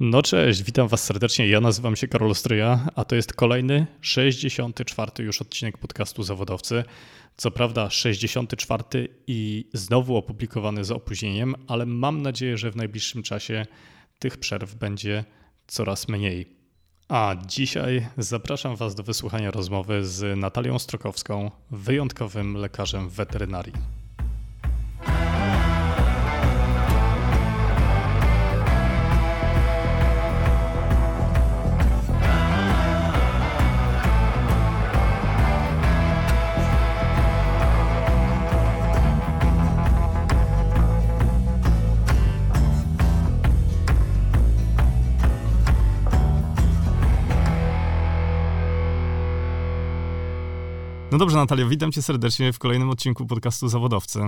No cześć, witam Was serdecznie. Ja nazywam się Karol Stryja, a to jest kolejny 64 już odcinek podcastu Zawodowcy. Co prawda 64 i znowu opublikowany z opóźnieniem, ale mam nadzieję, że w najbliższym czasie tych przerw będzie coraz mniej. A dzisiaj zapraszam Was do wysłuchania rozmowy z Natalią Strokowską, wyjątkowym lekarzem weterynarii. No dobrze, Natalia, witam cię serdecznie w kolejnym odcinku podcastu Zawodowcy.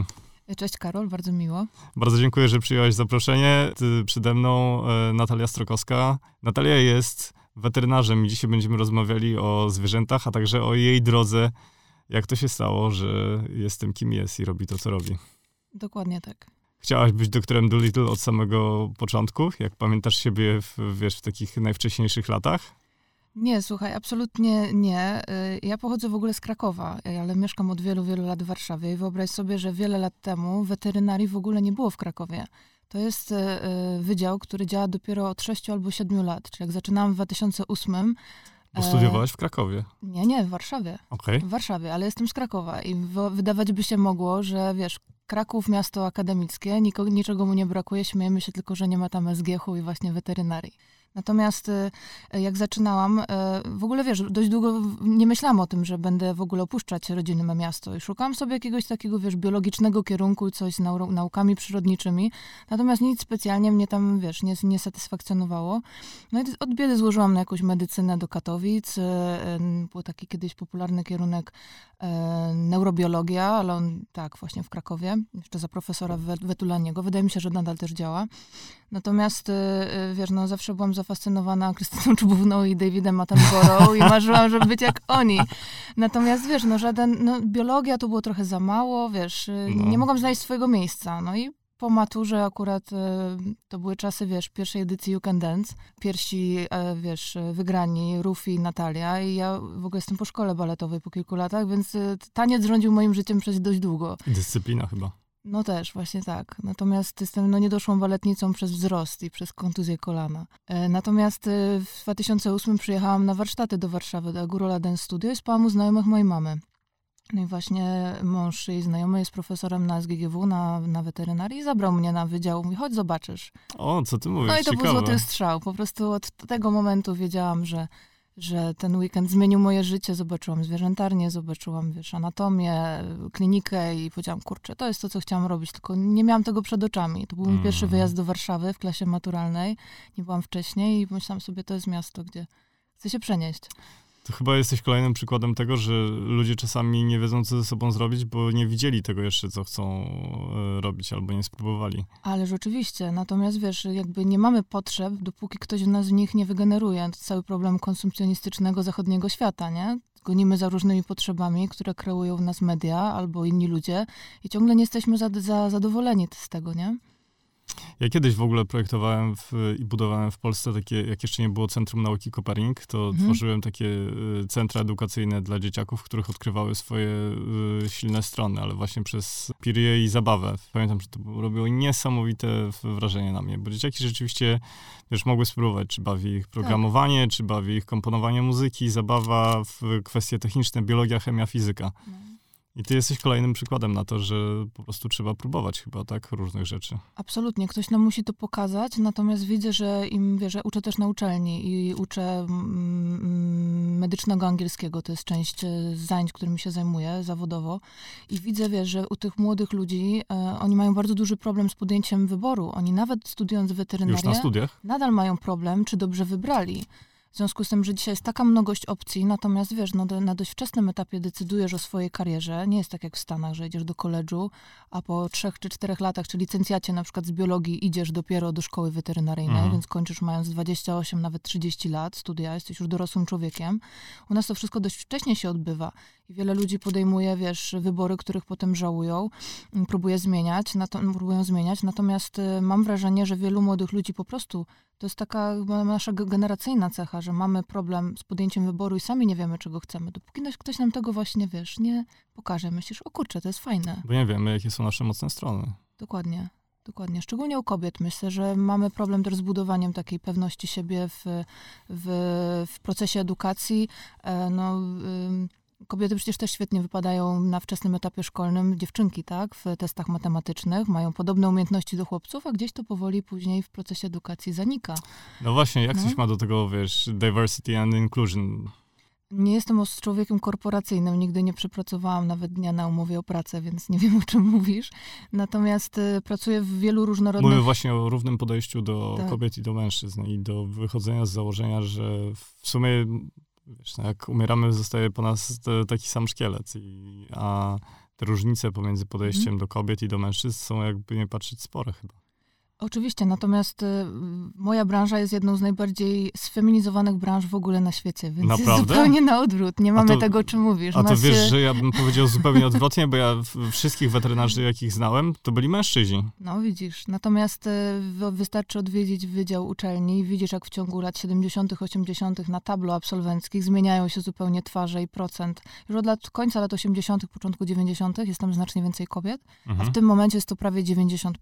Cześć Karol, bardzo miło. Bardzo dziękuję, że przyjąłeś zaproszenie. Ty przede mną e, Natalia Strokowska. Natalia jest weterynarzem i dzisiaj będziemy rozmawiali o zwierzętach, a także o jej drodze. Jak to się stało, że jest tym, kim jest i robi to, co robi? Dokładnie tak. Chciałaś być doktorem Dolittle od samego początku? Jak pamiętasz siebie w, wiesz, w takich najwcześniejszych latach? Nie, słuchaj, absolutnie nie. Y, ja pochodzę w ogóle z Krakowa, ale mieszkam od wielu, wielu lat w Warszawie i wyobraź sobie, że wiele lat temu weterynarii w ogóle nie było w Krakowie. To jest y, y, wydział, który działa dopiero od 6 albo 7 lat. Czyli jak zaczynałam w 2008. Bo studiowałaś w Krakowie? Nie, nie, w Warszawie. Okay. W Warszawie, ale jestem z Krakowa i wydawać by się mogło, że wiesz, Kraków miasto akademickie, nikogo, niczego mu nie brakuje, śmiejemy się tylko, że nie ma tam SGH-u i właśnie weterynarii. Natomiast y, jak zaczynałam, y, w ogóle wiesz, dość długo nie myślałam o tym, że będę w ogóle opuszczać rodzinne miasto i szukałam sobie jakiegoś takiego, wiesz, biologicznego kierunku, coś z nau naukami przyrodniczymi. Natomiast nic specjalnie mnie tam, wiesz, nie, nie satysfakcjonowało. No i od biedy złożyłam na jakąś medycynę do Katowic. Y, był taki kiedyś popularny kierunek neurobiologia, ale on tak, właśnie w Krakowie, jeszcze za profesora Wetulaniego. Wydaje mi się, że nadal też działa. Natomiast, wiesz, no zawsze byłam za zafascynowana Krystyną Czubówną i Davidem Attenborough i marzyłam, żeby być jak oni. Natomiast wiesz, no żaden, no biologia to było trochę za mało, wiesz, y, no. nie mogłam znaleźć swojego miejsca. No i po maturze akurat y, to były czasy, wiesz, pierwszej edycji You Can Dance. Pierwsi, e, wiesz, wygrani Rufi i Natalia i ja w ogóle jestem po szkole baletowej po kilku latach, więc y, taniec rządził moim życiem przez dość długo. Dyscyplina chyba. No też, właśnie tak. Natomiast jestem no, niedoszłą baletnicą przez wzrost i przez kontuzję kolana. E, natomiast e, w 2008 przyjechałam na warsztaty do Warszawy, do Agurola Dance Studio i spałam u znajomych mojej mamy. No i właśnie mąż jej znajomy jest profesorem na SGGW, na, na weterynarii i zabrał mnie na wydział. Mówi, chodź zobaczysz. O, co ty mówisz, No i to Ciekawe. był złoty strzał. Po prostu od tego momentu wiedziałam, że że ten weekend zmienił moje życie. Zobaczyłam zwierzętarnię, zobaczyłam, wiesz, anatomię, klinikę i powiedziałam, kurczę, to jest to, co chciałam robić, tylko nie miałam tego przed oczami. To był mój pierwszy mm. wyjazd do Warszawy w klasie maturalnej. Nie byłam wcześniej i pomyślałam sobie, to jest miasto, gdzie chcę się przenieść. To chyba jesteś kolejnym przykładem tego, że ludzie czasami nie wiedzą, co ze sobą zrobić, bo nie widzieli tego jeszcze, co chcą e, robić, albo nie spróbowali. Ale rzeczywiście. Natomiast wiesz, jakby nie mamy potrzeb, dopóki ktoś w nas w nich nie wygeneruje. To cały problem konsumpcjonistycznego zachodniego świata, nie? Gonimy za różnymi potrzebami, które kreują w nas media albo inni ludzie i ciągle nie jesteśmy za, za zadowoleni z tego, nie? Ja kiedyś w ogóle projektowałem w, i budowałem w Polsce takie, jak jeszcze nie było Centrum Nauki Kopernik, to mhm. tworzyłem takie y, centra edukacyjne dla dzieciaków, których odkrywały swoje y, silne strony, ale właśnie przez pirię i zabawę. Pamiętam, że to robiło niesamowite wrażenie na mnie, bo dzieciaki rzeczywiście, wiesz, mogły spróbować, czy bawi ich programowanie, tak. czy bawi ich komponowanie muzyki, zabawa, w kwestie techniczne, biologia, chemia, fizyka. No. I ty jesteś kolejnym przykładem na to, że po prostu trzeba próbować chyba, tak, różnych rzeczy. Absolutnie, ktoś nam musi to pokazać, natomiast widzę, że im, wie, że uczę też na uczelni i uczę mm, medycznego angielskiego, to jest część e, zajęć, którymi się zajmuję zawodowo i widzę, wiesz, że u tych młodych ludzi, e, oni mają bardzo duży problem z podjęciem wyboru. Oni nawet studiując weterynarię, Już na studiach? nadal mają problem, czy dobrze wybrali. W związku z tym, że dzisiaj jest taka mnogość opcji, natomiast wiesz, no, na dość wczesnym etapie decydujesz o swojej karierze. Nie jest tak jak w Stanach, że idziesz do koledżu, a po trzech czy czterech latach, czy licencjacie na przykład z biologii, idziesz dopiero do szkoły weterynaryjnej, mhm. więc kończysz mając 28, nawet 30 lat studia, jesteś już dorosłym człowiekiem. U nas to wszystko dość wcześnie się odbywa i wiele ludzi podejmuje, wiesz, wybory, których potem żałują, próbuje zmieniać, na to, próbują zmieniać, natomiast y, mam wrażenie, że wielu młodych ludzi po prostu to jest taka nasza generacyjna cecha, że mamy problem z podjęciem wyboru i sami nie wiemy, czego chcemy. Dopóki ktoś nam tego właśnie, wiesz, nie pokaże, myślisz, o kurczę, to jest fajne. Bo nie wiemy, jakie są nasze mocne strony. Dokładnie. Dokładnie. Szczególnie u kobiet. Myślę, że mamy problem też z budowaniem takiej pewności siebie w, w, w procesie edukacji. E, no, Kobiety przecież też świetnie wypadają na wczesnym etapie szkolnym, dziewczynki, tak, w testach matematycznych, mają podobne umiejętności do chłopców, a gdzieś to powoli później w procesie edukacji zanika. No właśnie, jak no. coś ma do tego, wiesz, diversity and inclusion? Nie jestem człowiekiem korporacyjnym, nigdy nie przepracowałam nawet dnia na umowie o pracę, więc nie wiem, o czym mówisz. Natomiast y, pracuję w wielu różnorodnych... Mówię właśnie o równym podejściu do tak. kobiet i do mężczyzn i do wychodzenia z założenia, że w sumie wiesz, no jak umieramy, zostaje po nas taki sam szkielet. I, a te różnice pomiędzy podejściem mm. do kobiet i do mężczyzn są jakby nie patrzeć spore chyba. Oczywiście, natomiast y, moja branża jest jedną z najbardziej sfeminizowanych branż w ogóle na świecie, więc Naprawdę? jest zupełnie na odwrót. Nie mamy to, tego, o czym mówisz. A to wiesz, że ja bym powiedział zupełnie odwrotnie, bo ja wszystkich weterynarzy, jakich znałem, to byli mężczyźni. No widzisz, natomiast y, wystarczy odwiedzić wydział uczelni i widzisz, jak w ciągu lat 70., 80. na tablo absolwenckich zmieniają się zupełnie twarze i procent. Już od lat, końca lat 80., początku 90. jest tam znacznie więcej kobiet, mhm. a w mhm. tym momencie jest to prawie 90%.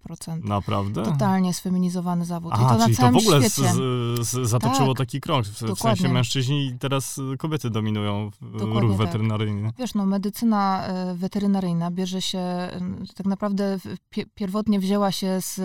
Naprawdę? To totalnie sfeminizowany zawód. A, I to czyli na całym to w ogóle świecie. Z, z, zatoczyło tak, taki krąg. W, w sensie mężczyźni i teraz kobiety dominują Dokładnie ruch tak. weterynaryjny. Wiesz, no medycyna e, weterynaryjna bierze się, tak naprawdę pierwotnie wzięła się z,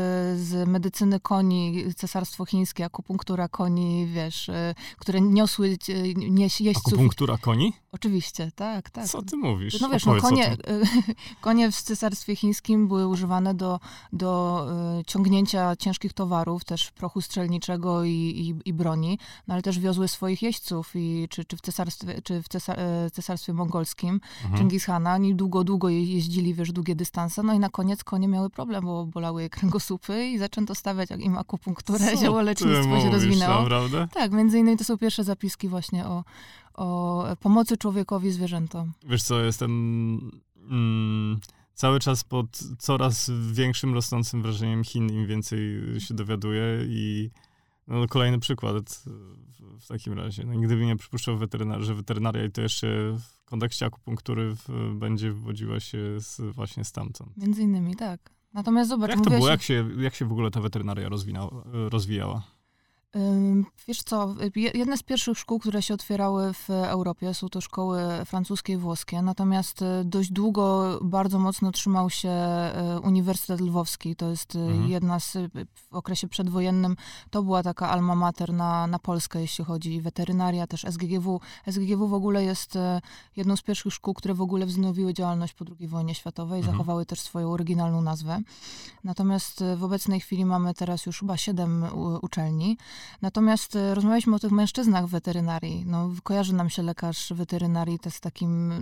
z medycyny koni, cesarstwo chińskie, akupunktura koni, wiesz, które niosły nieś, jeźdźców. Akupunktura koni? Oczywiście, tak, tak. Co ty mówisz? No wiesz, no, konie, konie w cesarstwie chińskim były używane do, do e, ciągnięcia ciężkich towarów, też prochu strzelniczego i, i, i broni, no ale też wiozły swoich jeźdźców, i, czy, czy w cesarstwie, czy w cesar, e, cesarstwie mongolskim, mhm. Dżingishana, oni długo, długo jeździli, wiesz, długie dystanse, no i na koniec konie miały problem, bo bolały je kręgosłupy i zaczęto stawiać im akupunkturę, ziołolecznictwo się rozwinęło. Naprawdę? Tak, między innymi to są pierwsze zapiski właśnie o, o pomocy człowiekowi zwierzętom. Wiesz co, jestem... Mm cały czas pod coraz większym, rosnącym wrażeniem Chin, im więcej się dowiaduję i no, kolejny przykład w, w takim razie. No, gdyby nie przypuszczał weterynar, że weterynaria i to jeszcze w kontekście akupunktury w, będzie wywodziła się z, właśnie stamtąd. Między innymi, tak. Natomiast zobacz... Jak to było? Jak się, jak się w ogóle ta weterynaria rozwijała? Wiesz co, jedne z pierwszych szkół, które się otwierały w Europie, są to szkoły francuskie i włoskie, natomiast e, dość długo bardzo mocno trzymał się e, Uniwersytet Lwowski. To jest e, mhm. jedna z, w okresie przedwojennym, to była taka alma mater na, na Polskę, jeśli chodzi o weterynaria, też SGGW. SGGW w ogóle jest jedną z pierwszych szkół, które w ogóle wznowiły działalność po II wojnie światowej, mhm. zachowały też swoją oryginalną nazwę. Natomiast w obecnej chwili mamy teraz już chyba siedem uczelni. Natomiast e, rozmawialiśmy o tych mężczyznach w weterynarii. No, kojarzy nam się lekarz weterynarii to z takim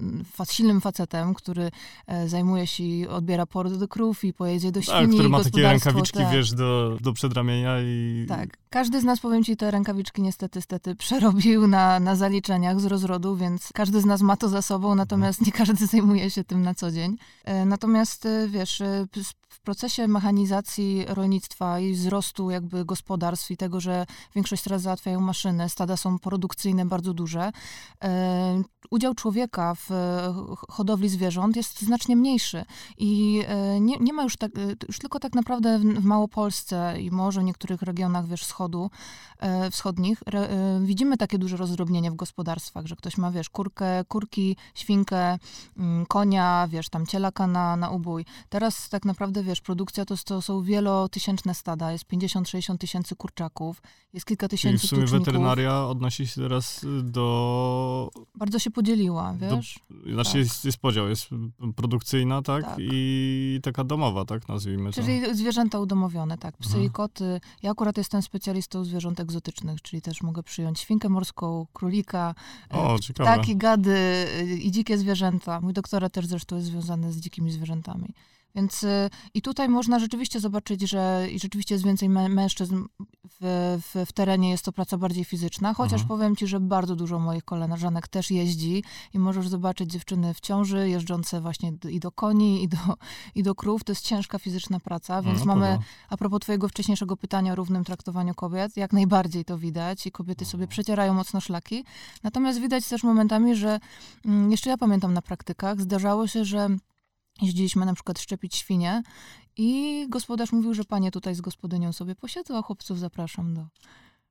silnym facetem, który e, zajmuje się i odbiera port do krów i pojedzie do tak, świni. Tak, który ma takie rękawiczki, tak. wiesz, do, do przedramienia i... Tak. Każdy z nas, powiem ci, te rękawiczki niestety, stety przerobił na, na zaliczeniach z rozrodu, więc każdy z nas ma to za sobą, natomiast nie każdy zajmuje się tym na co dzień. E, natomiast, wiesz, w procesie mechanizacji rolnictwa i wzrostu jakby gospodarstw i tego, że większość teraz załatwiają maszyny, stada są produkcyjne bardzo duże, e, udział człowieka w hodowli zwierząt jest znacznie mniejszy i e, nie, nie ma już tak, e, już tylko tak naprawdę w Małopolsce i może w niektórych regionach, wiesz, wschodu, wschodnich, widzimy takie duże rozdrobnienie w gospodarstwach, że ktoś ma, wiesz, kurkę, kurki, świnkę, mm, konia, wiesz, tam cielaka na, na ubój. Teraz tak naprawdę, wiesz, produkcja to, to są wielotysięczne stada, jest 50-60 tysięcy kurczaków, jest kilka tysięcy I w sumie tuczników. weterynaria odnosi się teraz do... Bardzo się podzieliła, wiesz? Do, znaczy tak. jest, jest podział, jest produkcyjna, tak? tak? I taka domowa, tak? Nazwijmy Czyli to. zwierzęta udomowione, tak. Psy Aha. i koty. Ja akurat jestem specjalistą zwierząt egzotycznych, czyli też mogę przyjąć świnkę morską, królika, O, e, ciekawe. ptaki, gady y, i dzikie zwierzęta. Mój doktorat też zresztą jest związany z dzikimi zwierzętami. Więc y, i tutaj można rzeczywiście zobaczyć, że i rzeczywiście jest więcej mę- mężczyzn w, w, w terenie, jest to praca bardziej fizyczna, chociaż Mhm. powiem ci, że bardzo dużo moich koleżanek też jeździ i możesz zobaczyć dziewczyny w ciąży, jeżdżące właśnie i do koni, i do, i do krów. To jest ciężka fizyczna praca, więc No, mamy, a propos twojego wcześniejszego pytania o równym traktowaniu kobiet, jak najbardziej to widać i kobiety sobie przecierają mocno szlaki. Natomiast widać też momentami, że mm, jeszcze ja pamiętam na praktykach, zdarzało się, że jeździliśmy na przykład szczepić świnie i gospodarz mówił, że panie tutaj z gospodynią sobie posiedzą, a chłopców zapraszam do,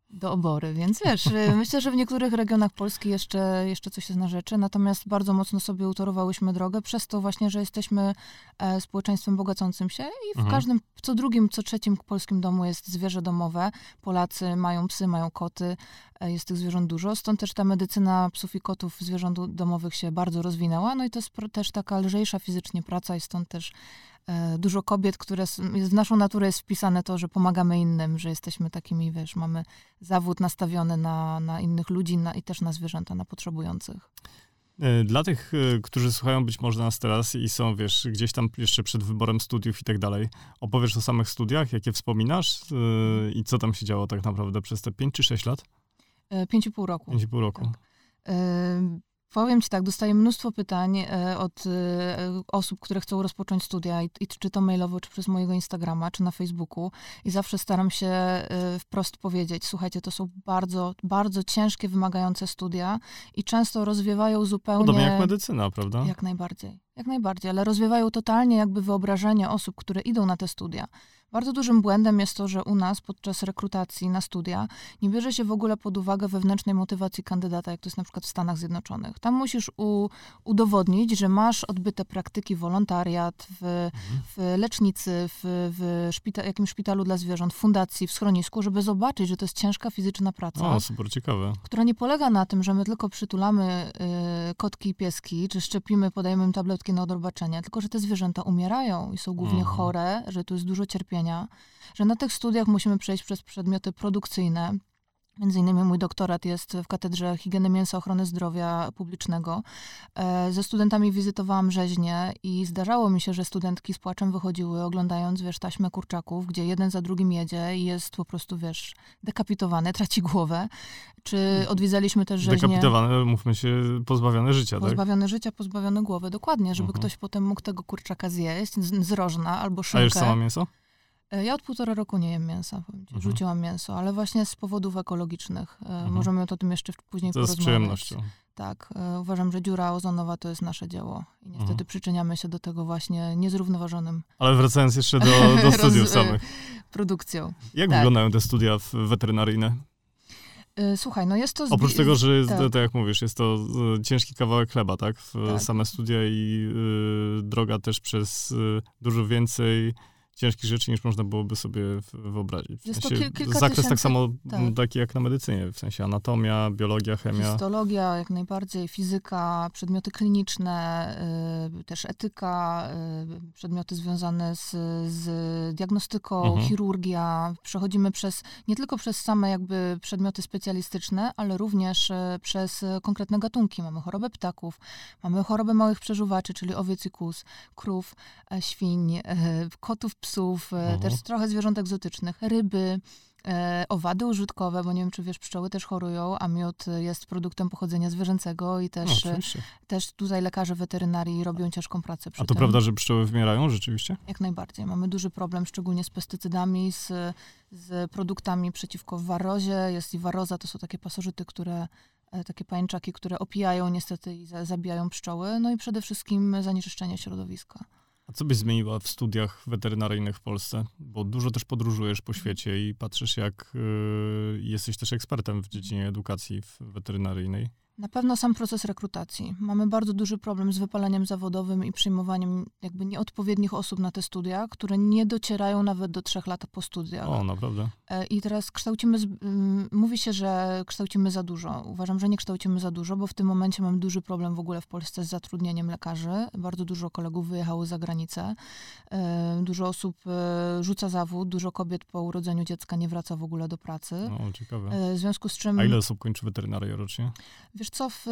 do obory. Więc wiesz, y, myślę, że w niektórych regionach Polski jeszcze, jeszcze coś jest na rzeczy, natomiast bardzo mocno sobie utorowałyśmy drogę przez to właśnie, że jesteśmy e, społeczeństwem bogacącym się i w Mhm. każdym, co drugim, co trzecim polskim domu jest zwierzę domowe. Polacy mają psy, mają koty, jest tych zwierząt dużo, stąd też ta medycyna psów i kotów, zwierząt do- domowych się bardzo rozwinęła, no i to jest też taka lżejsza fizycznie praca i stąd też e, dużo kobiet, które w naszą naturę jest wpisane to, że pomagamy innym, że jesteśmy takimi, wiesz, mamy zawód nastawiony na, na innych ludzi na, i też na zwierzęta, na potrzebujących. E, Dla tych, e, którzy słuchają być może nas teraz i są, wiesz, gdzieś tam jeszcze przed wyborem studiów i tak dalej, opowiesz o samych studiach, jakie wspominasz e, i co tam się działo tak naprawdę przez te 5 czy 6 lat? E, Pięć i pół roku. 5,5 roku. Tak. E, Powiem ci tak, dostaję mnóstwo pytań e, od osób, które chcą rozpocząć studia, i, i czy to mailowo, czy przez mojego Instagrama, czy na Facebooku. I zawsze staram się wprost powiedzieć: Słuchajcie, to są bardzo, bardzo ciężkie, wymagające studia i często rozwiewają zupełnie. Podobnie jak medycyna, prawda? Jak najbardziej. Jak najbardziej, ale rozwiewają totalnie jakby wyobrażenie osób, które idą na te studia. Bardzo dużym błędem jest to, że u nas podczas rekrutacji na studia nie bierze się w ogóle pod uwagę wewnętrznej motywacji kandydata, jak to jest na przykład w Stanach Zjednoczonych. Tam musisz u, udowodnić, że masz odbyte praktyki, wolontariat w, w lecznicy, w, w szpita, jakimś szpitalu dla zwierząt, w fundacji, w schronisku, żeby zobaczyć, że to jest ciężka fizyczna praca O, super ciekawe. która nie polega na tym, że my tylko przytulamy y, kotki i pieski, czy szczepimy, podajemy im tabletki na odrobaczenie, tylko że te zwierzęta umierają i są głównie Mhm. chore, że tu jest dużo cierpienia, że na tych studiach musimy przejść przez przedmioty produkcyjne. Między innymi mój doktorat jest w Katedrze Higieny Mięsa Ochrony Zdrowia Publicznego. E, Ze studentami wizytowałam rzeźnie i zdarzało mi się, że studentki z płaczem wychodziły oglądając, wiesz, taśmę kurczaków, gdzie jeden za drugim jedzie i jest po prostu, wiesz, dekapitowany, traci głowę. Czy odwiedzaliśmy też rzeźnie... Dekapitowane, mówmy się, pozbawione życia, tak? Pozbawiony życia, pozbawiony głowy, dokładnie, żeby Mhm. ktoś potem mógł tego kurczaka zjeść z, z rożna albo A szynkę. już sama mięso? E, Ja od półtora roku nie jem mięsa. Mhm. rzuciłam mięso, ale właśnie z powodów ekologicznych. E, Mhm. Możemy o tym jeszcze później To z porozmawiać. przyjemnością. Tak, e, uważam, że dziura ozonowa to jest nasze dzieło i niestety Mhm. przyczyniamy się do tego właśnie niezrównoważonym Ale wracając jeszcze do, do studiów samych. produkcją. Jak tak. wyglądają te studia weterynaryjne? Słuchaj, no jest to... Oprócz tego, że tak. tak. jak mówisz, jest to ciężki kawałek chleba, tak? W Tak. Same studia i y, droga też przez y, dużo więcej ciężkich rzeczy, niż można byłoby sobie wyobrazić. W Jest to sensie kil- kilka zakres tysięcy- tak samo tak. taki jak na medycynie, w sensie anatomia, biologia, chemia. Histologia jak najbardziej, fizyka, przedmioty kliniczne, y, też etyka, y, przedmioty związane z, z diagnostyką, Mhm. chirurgia. Przechodzimy przez, nie tylko przez same jakby przedmioty specjalistyczne, ale również y, przez konkretne gatunki. Mamy chorobę ptaków, mamy chorobę małych przeżuwaczy, czyli owiec i kóz, krów, e, świń, e, kotów, psów, e, Mhm. też trochę zwierząt egzotycznych, ryby, e, owady użytkowe, bo nie wiem, czy wiesz, pszczoły też chorują, a miód jest produktem pochodzenia zwierzęcego i No, też, oczywiście. też tutaj lekarze weterynarii robią ciężką pracę przy A to tym. prawda, że pszczoły wymierają rzeczywiście? Jak najbardziej. Mamy duży problem, szczególnie z pestycydami, z, z produktami przeciwko warozie. Jest i waroza, to są takie pasożyty, które, takie pajęczaki, które opijają niestety i za, zabijają pszczoły. No i przede wszystkim zanieczyszczenie środowiska. A co byś zmieniła w studiach weterynaryjnych w Polsce? Bo dużo też podróżujesz po świecie i patrzysz, jak y, jesteś też ekspertem w dziedzinie edukacji weterynaryjnej. Na pewno sam proces rekrutacji. Mamy bardzo duży problem z wypaleniem zawodowym i przyjmowaniem jakby nieodpowiednich osób na te studia, które nie docierają nawet do trzech lat po studiach. O, naprawdę. E, I teraz kształcimy, mówi się, że kształcimy za dużo. Uważam, że nie kształcimy za dużo, bo w tym momencie mamy duży problem w ogóle w Polsce z zatrudnieniem lekarzy. Bardzo dużo kolegów wyjechało za granicę. E, dużo osób e, rzuca zawód, dużo kobiet po urodzeniu dziecka nie wraca w ogóle do pracy. O, ciekawe. W związku z czym... A ile osób kończy weterynarię rocznie? Wiesz co, w,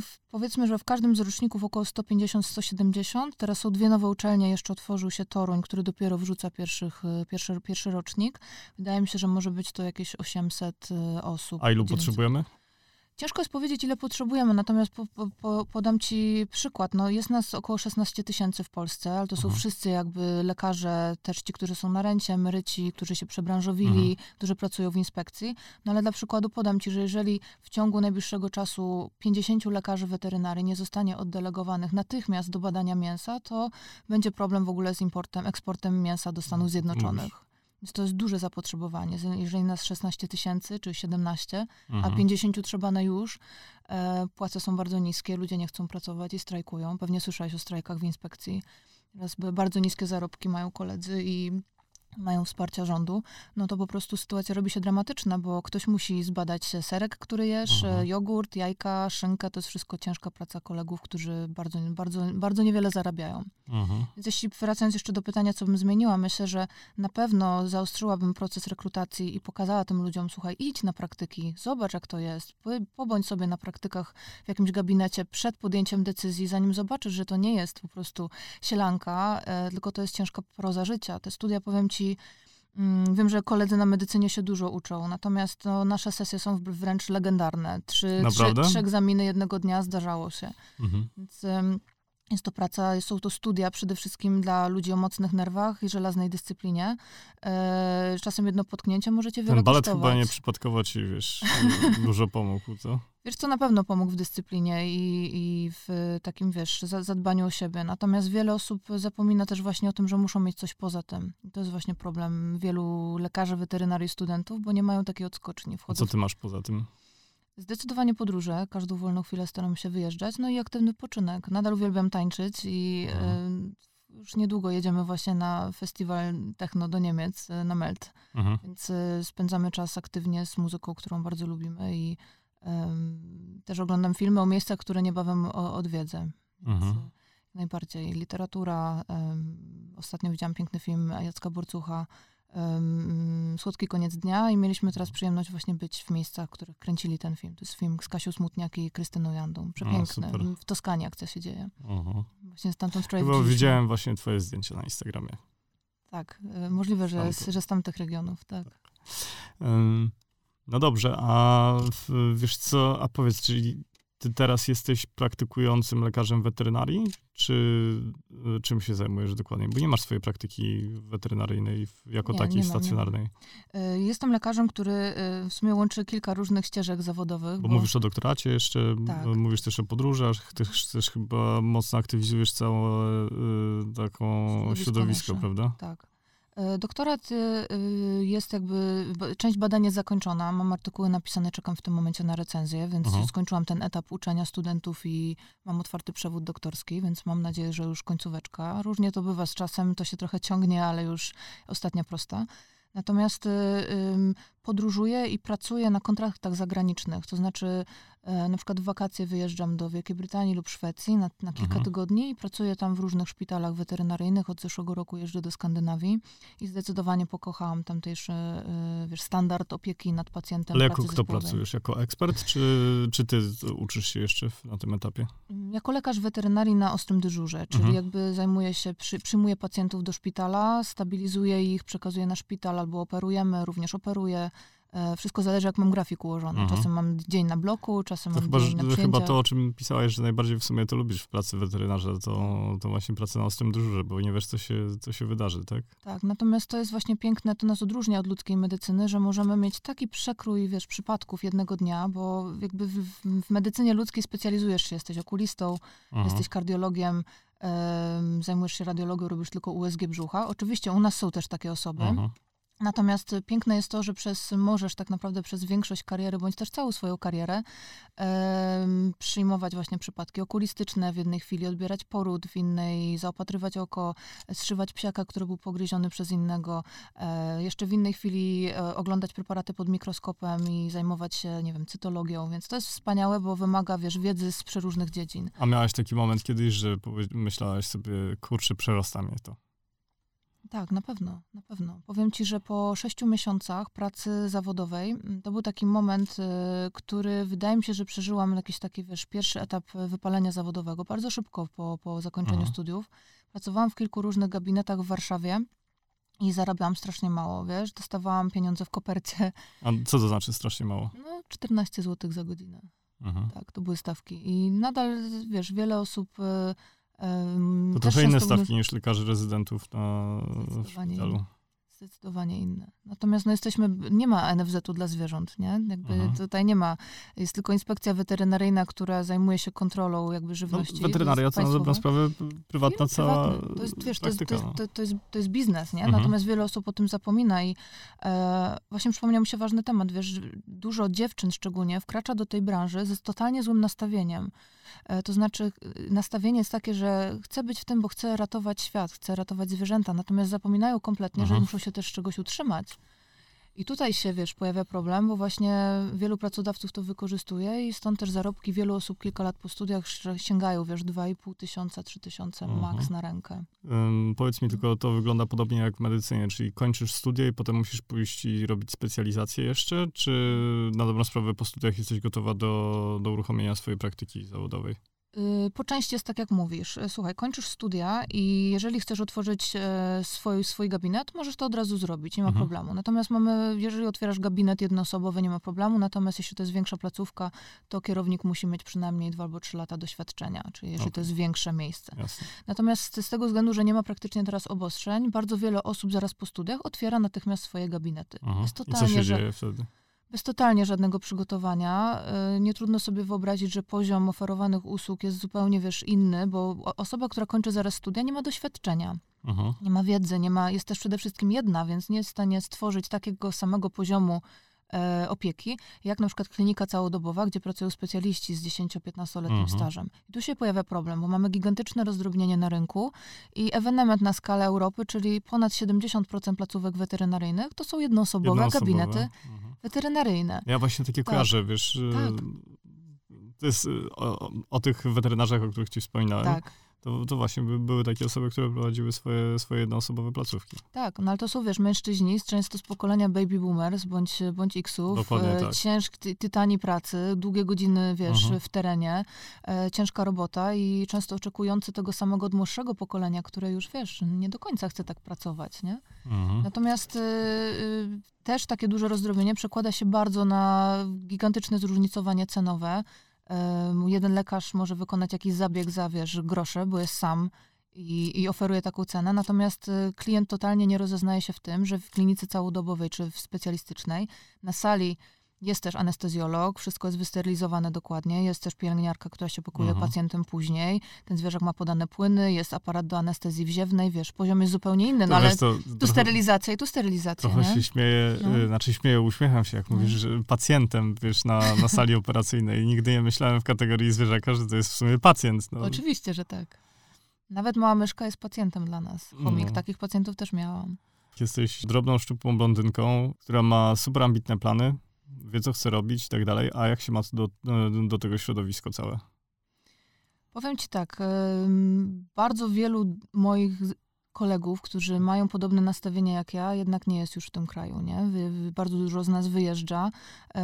w, powiedzmy, że w każdym z roczników około 150-170. Teraz są dwie nowe uczelnie, jeszcze otworzył się Toruń, który dopiero wrzuca pierwszych, pierwszy, pierwszy rocznik. Wydaje mi się, że może być to jakieś 800 y, osób. A ilu 900. potrzebujemy? Ciężko jest powiedzieć, ile potrzebujemy, natomiast po, po, po, podam ci przykład. No, jest nas około 16 tysięcy w Polsce, ale to są mhm. wszyscy jakby lekarze, też ci, którzy są na rencie, emeryci, którzy się przebranżowili, mhm. którzy pracują w inspekcji. No ale dla przykładu podam ci, że jeżeli w ciągu najbliższego czasu 50 lekarzy weterynarii nie zostanie oddelegowanych natychmiast do badania mięsa, to będzie problem w ogóle z importem, eksportem mięsa do Stanów Zjednoczonych. To jest duże zapotrzebowanie. Jeżeli nas 16 tysięcy czy 17, mhm. a 50 trzeba na już, e, płace są bardzo niskie, ludzie nie chcą pracować i strajkują. Pewnie słyszałeś o strajkach w inspekcji. Teraz bardzo niskie zarobki mają koledzy i mają wsparcia rządu, no to po prostu sytuacja robi się dramatyczna, bo ktoś musi zbadać serek, który jesz, mhm. jogurt, jajka, szynkę, to jest wszystko ciężka praca kolegów, którzy bardzo, bardzo, bardzo niewiele zarabiają. Mhm. Więc jeśli wracając jeszcze do pytania, co bym zmieniła, myślę, że na pewno zaostrzyłabym proces rekrutacji i pokazała tym ludziom, słuchaj, idź na praktyki, zobacz jak to jest, pobądź sobie na praktykach w jakimś gabinecie przed podjęciem decyzji, zanim zobaczysz, że to nie jest po prostu sielanka, e, tylko to jest ciężka proza życia. Te studia, powiem ci, Mm, wiem, że koledzy na medycynie się dużo uczą, natomiast no, nasze sesje są wręcz legendarne. Trzy, trzy, trzy egzaminy jednego dnia zdarzało się. Mhm. Więc jest to praca, są to studia przede wszystkim dla ludzi o mocnych nerwach i żelaznej dyscyplinie. E, czasem jedno potknięcie możecie wiele Ten balet chyba nie przypadkowo ci, wiesz, dużo pomógł, co? Wiesz, co na pewno pomógł w dyscyplinie i, i w takim, wiesz, zadbaniu o siebie. Natomiast wiele osób zapomina też właśnie o tym, że muszą mieć coś poza tym. I to jest właśnie problem wielu lekarzy, weterynarii, studentów, bo nie mają takiej odskoczni. A co ty masz poza tym? Zdecydowanie podróże. Każdą wolną chwilę staram się wyjeżdżać. No i aktywny poczynek. Nadal uwielbiam tańczyć i mhm. y, już niedługo jedziemy właśnie na festiwal techno do Niemiec, na Melt. Mhm. Więc y, spędzamy czas aktywnie z muzyką, którą bardzo lubimy i też oglądam filmy o miejscach, które niebawem odwiedzę. Mhm. najbardziej literatura. ostatnio widziałam piękny film Jacka Borcucha um, Słodki koniec dnia i mieliśmy teraz przyjemność właśnie być w miejscach, w których kręcili ten film. To jest film z Kasią Smutniak i Krystyną Jandą. Przepiękny. A, w Toskanii akcja się dzieje. Uh-huh. Właśnie stamtąd wczoraj Chyba widziałem właśnie twoje zdjęcia na Instagramie. Tak, y, możliwe, że, z, że z tamtych regionów, tak. tak. Um, no dobrze, a wiesz co, a powiedz, czyli ty teraz jesteś praktykującym lekarzem weterynarii, czy y, czym się zajmujesz dokładnie? Bo nie masz swojej praktyki weterynaryjnej jako nie, takiej nie stacjonarnej. Nie. Jestem lekarzem, który y, w sumie łączy kilka różnych ścieżek zawodowych. Bo, bo... mówisz o doktoracie jeszcze, tak. mówisz też o podróżach, też, też chyba mocno aktywizujesz całe y, taką środowisko, środowisko prawda? Tak. E, doktorat e, e, jest jakby, część badań jest zakończona, mam artykuły napisane, czekam w tym momencie na recenzję, więc Aha. skończyłam ten etap uczenia studentów i mam otwarty przewód doktorski, więc mam nadzieję, że już końcóweczka. Różnie to bywa z czasem, to się trochę ciągnie, ale już ostatnia prosta. Natomiast podróżuję i pracuję na kontraktach zagranicznych, to znaczy E, na przykład w wakacje wyjeżdżam do Wielkiej Brytanii lub Szwecji na, na kilka mhm. tygodni i pracuję tam w różnych szpitalach weterynaryjnych. Od zeszłego roku jeżdżę do Skandynawii i zdecydowanie pokochałam tamtejszy e, wiesz, standard opieki nad pacjentem. Ale jako kto pracujesz? Jako ekspert, czy, czy ty uczysz się jeszcze na tym etapie? Mm, jako lekarz weterynarii na ostrym dyżurze, czyli mhm. jakby zajmuję się, przy, przyjmuję pacjentów do szpitala, stabilizuję ich, przekazuję na szpital albo operujemy, również operuję wszystko zależy, jak mam grafik ułożony. Mhm. Czasem mam dzień na bloku, czasem to mam chyba, dzień na Chyba to, o czym pisałeś, że najbardziej w sumie to lubisz w pracy weterynarza, to, to właśnie praca na ostrym dyżurze, bo nie wiesz, co się, co się wydarzy, tak? Tak, natomiast to jest właśnie piękne, to nas odróżnia od ludzkiej medycyny, że możemy mieć taki przekrój, wiesz, przypadków jednego dnia, bo jakby w, w medycynie ludzkiej specjalizujesz się, jesteś okulistą, mhm. jesteś kardiologiem, zajmujesz się radiologią, robisz tylko USG brzucha. Oczywiście u nas są też takie osoby, mhm Natomiast piękne jest to, że przez, możesz tak naprawdę przez większość kariery, bądź też całą swoją karierę, e, przyjmować właśnie przypadki okulistyczne w jednej chwili, odbierać poród w innej, zaopatrywać oko, zszywać psiaka, który był pogryziony przez innego, e, jeszcze w innej chwili e, oglądać preparaty pod mikroskopem i zajmować się, nie wiem, cytologią. Więc to jest wspaniałe, bo wymaga, wiesz, wiedzy z przeróżnych dziedzin. A miałaś taki moment kiedyś, że myślałaś sobie, kurczę, przerasta mnie to? Tak, na pewno, na pewno. Powiem ci, że po sześciu miesiącach pracy zawodowej mm, to był taki moment, y, który wydaje mi się, że przeżyłam jakiś taki, wiesz, pierwszy etap wypalenia zawodowego, bardzo szybko po, po zakończeniu Aha. studiów. Pracowałam w kilku różnych gabinetach w Warszawie i zarabiałam strasznie mało, wiesz, dostawałam pieniądze w kopercie. A co to znaczy strasznie mało? No, 14 zł za godzinę. Aha. Tak, to były stawki. I nadal, wiesz, wiele osób y, to trochę inne stawki niż lekarzy rezydentów na w szpitalu. Zdecydowanie inne. Natomiast no jesteśmy, nie ma NFZ-u dla zwierząt, nie? Jakby mhm. tutaj nie ma, jest tylko inspekcja weterynaryjna, która zajmuje się kontrolą jakby żywności. No, weterynaria to na dobrą sprawę prywatna cała To jest, wiesz, to jest, to, jest, to, to, jest, to jest biznes, nie? Mhm. Natomiast wiele osób o tym zapomina i e, właśnie przypomniał mi się ważny temat, wiesz, dużo dziewczyn szczególnie wkracza do tej branży z totalnie złym nastawieniem. E, to znaczy, nastawienie jest takie, że chcę być w tym, bo chcę ratować świat, chcę ratować zwierzęta, natomiast zapominają kompletnie, że mhm. muszą się też czegoś utrzymać. I tutaj się, wiesz, pojawia problem, bo właśnie wielu pracodawców to wykorzystuje i stąd też zarobki wielu osób kilka lat po studiach sięgają, wiesz, 2,5 tysiąca, 3 tysiące mhm. maks na rękę. Um, powiedz mi tylko, to wygląda podobnie jak w medycynie, czyli kończysz studia i potem musisz pójść i robić specjalizację jeszcze, czy na dobrą sprawę po studiach jesteś gotowa do, do uruchomienia swojej praktyki zawodowej? Y, po części jest tak, jak mówisz. Y, słuchaj, kończysz studia i jeżeli chcesz otworzyć e, swój, swój gabinet, możesz to od razu zrobić, nie ma mhm. problemu. Natomiast mamy, jeżeli otwierasz gabinet jednoosobowy, nie ma problemu, natomiast jeśli to jest większa placówka, to kierownik musi mieć przynajmniej dwa albo trzy lata doświadczenia, czyli jeżeli okay. to jest większe miejsce. Jasne. Natomiast z tego względu, że nie ma praktycznie teraz obostrzeń, bardzo wiele osób zaraz po studiach otwiera natychmiast swoje gabinety. Mhm. Jest totalnie, I co się że... dzieje wtedy? Bez totalnie żadnego przygotowania. Y, nie trudno sobie wyobrazić, że poziom oferowanych usług jest zupełnie, wiesz, inny, bo osoba, która kończy zaraz studia, nie ma doświadczenia. Aha. Nie ma wiedzy, nie ma, jest też przede wszystkim jedna, więc nie jest w stanie stworzyć takiego samego poziomu e, opieki, jak na przykład klinika całodobowa, gdzie pracują specjaliści z 10-15-letnim mhm. stażem. I tu się pojawia problem, bo mamy gigantyczne rozdrobnienie na rynku i ewenement na skalę Europy, czyli ponad 70% placówek weterynaryjnych, to są jednoosobowe, jednoosobowe. gabinety mhm. weterynaryjne. Ja właśnie takie tak. kojarzę, wiesz, tak. to jest o, o, tych weterynarzach, o których ci wspominałem. Tak to, to właśnie by, były takie osoby, które prowadziły swoje, swoje jednoosobowe placówki. Tak, no ale to są, wiesz, mężczyźni, często z pokolenia baby boomers bądź, bądź Xów, Dokładnie, e, tak. ciężki, tytani pracy, długie godziny, wiesz, mhm. w terenie, e, ciężka robota i często oczekujący tego samego od młodszego pokolenia, które już, wiesz, nie do końca chce tak pracować, nie? Mhm. Natomiast e, też takie duże rozdrobienie przekłada się bardzo na gigantyczne zróżnicowanie cenowe, jeden lekarz może wykonać jakiś zabieg za, wiesz, grosze, bo jest sam i, i oferuje taką cenę, natomiast y, klient totalnie nie rozeznaje się w tym, że w klinice całodobowej czy w specjalistycznej na sali jest też anestezjolog, wszystko jest wysterylizowane dokładnie, jest też pielęgniarka, która się pokuje mhm. pacjentem później, ten zwierzak ma podane płyny, jest aparat do anestezji wziewnej, wiesz, poziom jest zupełnie inny, no ale to, tu sterylizacja i tu sterylizacja, Trochę nie? się śmieję, no. Y, znaczy śmieję, uśmiecham się, jak no. mówisz, że pacjentem, wiesz, na, na sali operacyjnej. Nigdy nie myślałem w kategorii zwierzaka, że to jest w sumie pacjent. No. Oczywiście, że tak. Nawet mała myszka jest pacjentem dla nas. Chomik, no. takich pacjentów też miałam. Jesteś drobną, szczupłą blondynką, która ma super ambitne plany, wie, co chce robić i tak dalej, a jak się ma do, do tego środowisko całe? Powiem ci tak, bardzo wielu moich kolegów, którzy mają podobne nastawienie jak ja, jednak nie jest już w tym kraju, nie? Bardzo dużo z nas wyjeżdża.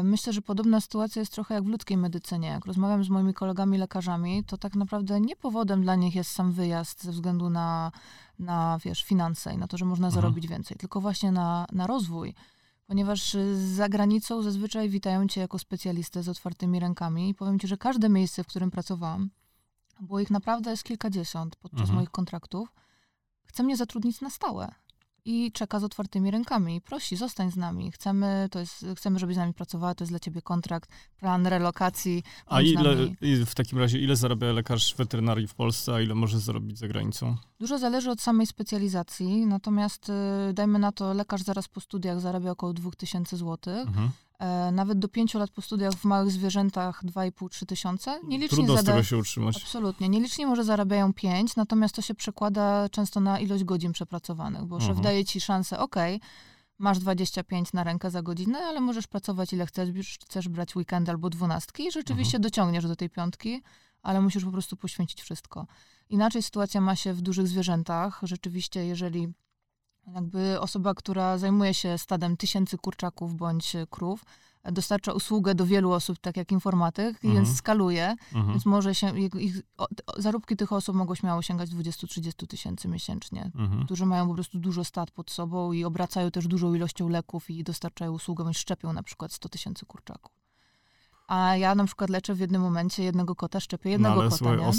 Myślę, że podobna sytuacja jest trochę jak w ludzkiej medycynie. Jak rozmawiam z moimi kolegami lekarzami, to tak naprawdę nie powodem dla nich jest sam wyjazd ze względu na, na wiesz, finanse i na to, że można mhm. zarobić więcej, tylko właśnie na, na rozwój ponieważ y, za granicą zazwyczaj witają cię jako specjalistę z otwartymi rękami i powiem ci, że każde miejsce, w którym pracowałam, było ich naprawdę jest kilkadziesiąt podczas mhm. moich kontraktów, chce mnie zatrudnić na stałe. I czeka z otwartymi rękami i prosi, zostań z nami, chcemy, to jest, chcemy, żebyś z nami pracowała, to jest dla ciebie kontrakt, plan relokacji. A ile, w takim razie, ile zarabia lekarz weterynarii w Polsce, a ile może zarobić za granicą? Dużo zależy od samej specjalizacji, natomiast y, dajmy na to, lekarz zaraz po studiach zarabia około 2000 zł. Mhm. E, nawet do pięciu lat po studiach w małych zwierzętach 2,5-3 tysiące. Nielicznie Trudno zada... z tego się utrzymać. Absolutnie. Nielicznie może zarabiają 5, natomiast to się przekłada często na ilość godzin przepracowanych, bo szef mhm. daje ci szansę, ok, masz 25 na rękę za godzinę, ale możesz pracować ile chcesz, chcesz brać weekend albo dwunastki i rzeczywiście mhm. dociągniesz do tej piątki, ale musisz po prostu poświęcić wszystko. Inaczej sytuacja ma się w dużych zwierzętach. Rzeczywiście, jeżeli jakby osoba, która zajmuje się stadem tysięcy kurczaków bądź krów, dostarcza usługę do wielu osób, tak jak informatyk, mhm. więc skaluje, mhm. więc może się, ich, ich, zarobki tych osób mogą śmiało sięgać 20-30 tysięcy miesięcznie, mhm. którzy mają po prostu dużo stad pod sobą i obracają też dużą ilością leków i dostarczają usługę, bądź szczepią na przykład 100 tysięcy kurczaków. A ja na przykład leczę w jednym momencie jednego kota, szczepię jednego no, ale kota, słuchaj, os,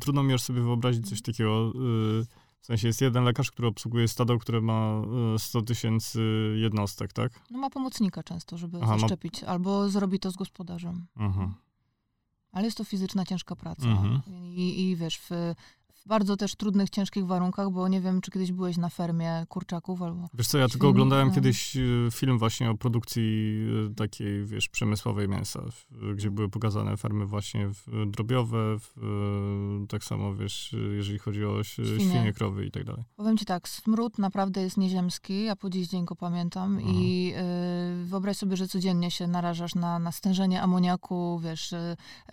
Trudno mi już sobie wyobrazić coś takiego... Yy w sensie jest jeden lekarz, który obsługuje stado, które ma 100 e, tysięcy jednostek, tak? No ma pomocnika często, żeby Aha, zaszczepić, ma... albo zrobi to z gospodarzem. Mhm. Ale jest to fizyczna, ciężka praca. Mhm. I, I wiesz, w, bardzo też trudnych, ciężkich warunkach, bo nie wiem, czy kiedyś byłeś na fermie kurczaków albo... Wiesz co, ja tylko oglądałem no. kiedyś e, film właśnie o produkcji e, takiej, wiesz, przemysłowej mięsa, gdzie były pokazane fermy właśnie drobiowe, tak samo, wiesz, jeżeli chodzi o świnie, świnie krowy i tak dalej. Powiem ci tak, smród naprawdę jest nieziemski, ja po dziś dzień go pamiętam mhm. i y, wyobraź sobie, że codziennie się narażasz na, na stężenie amoniaku, wiesz,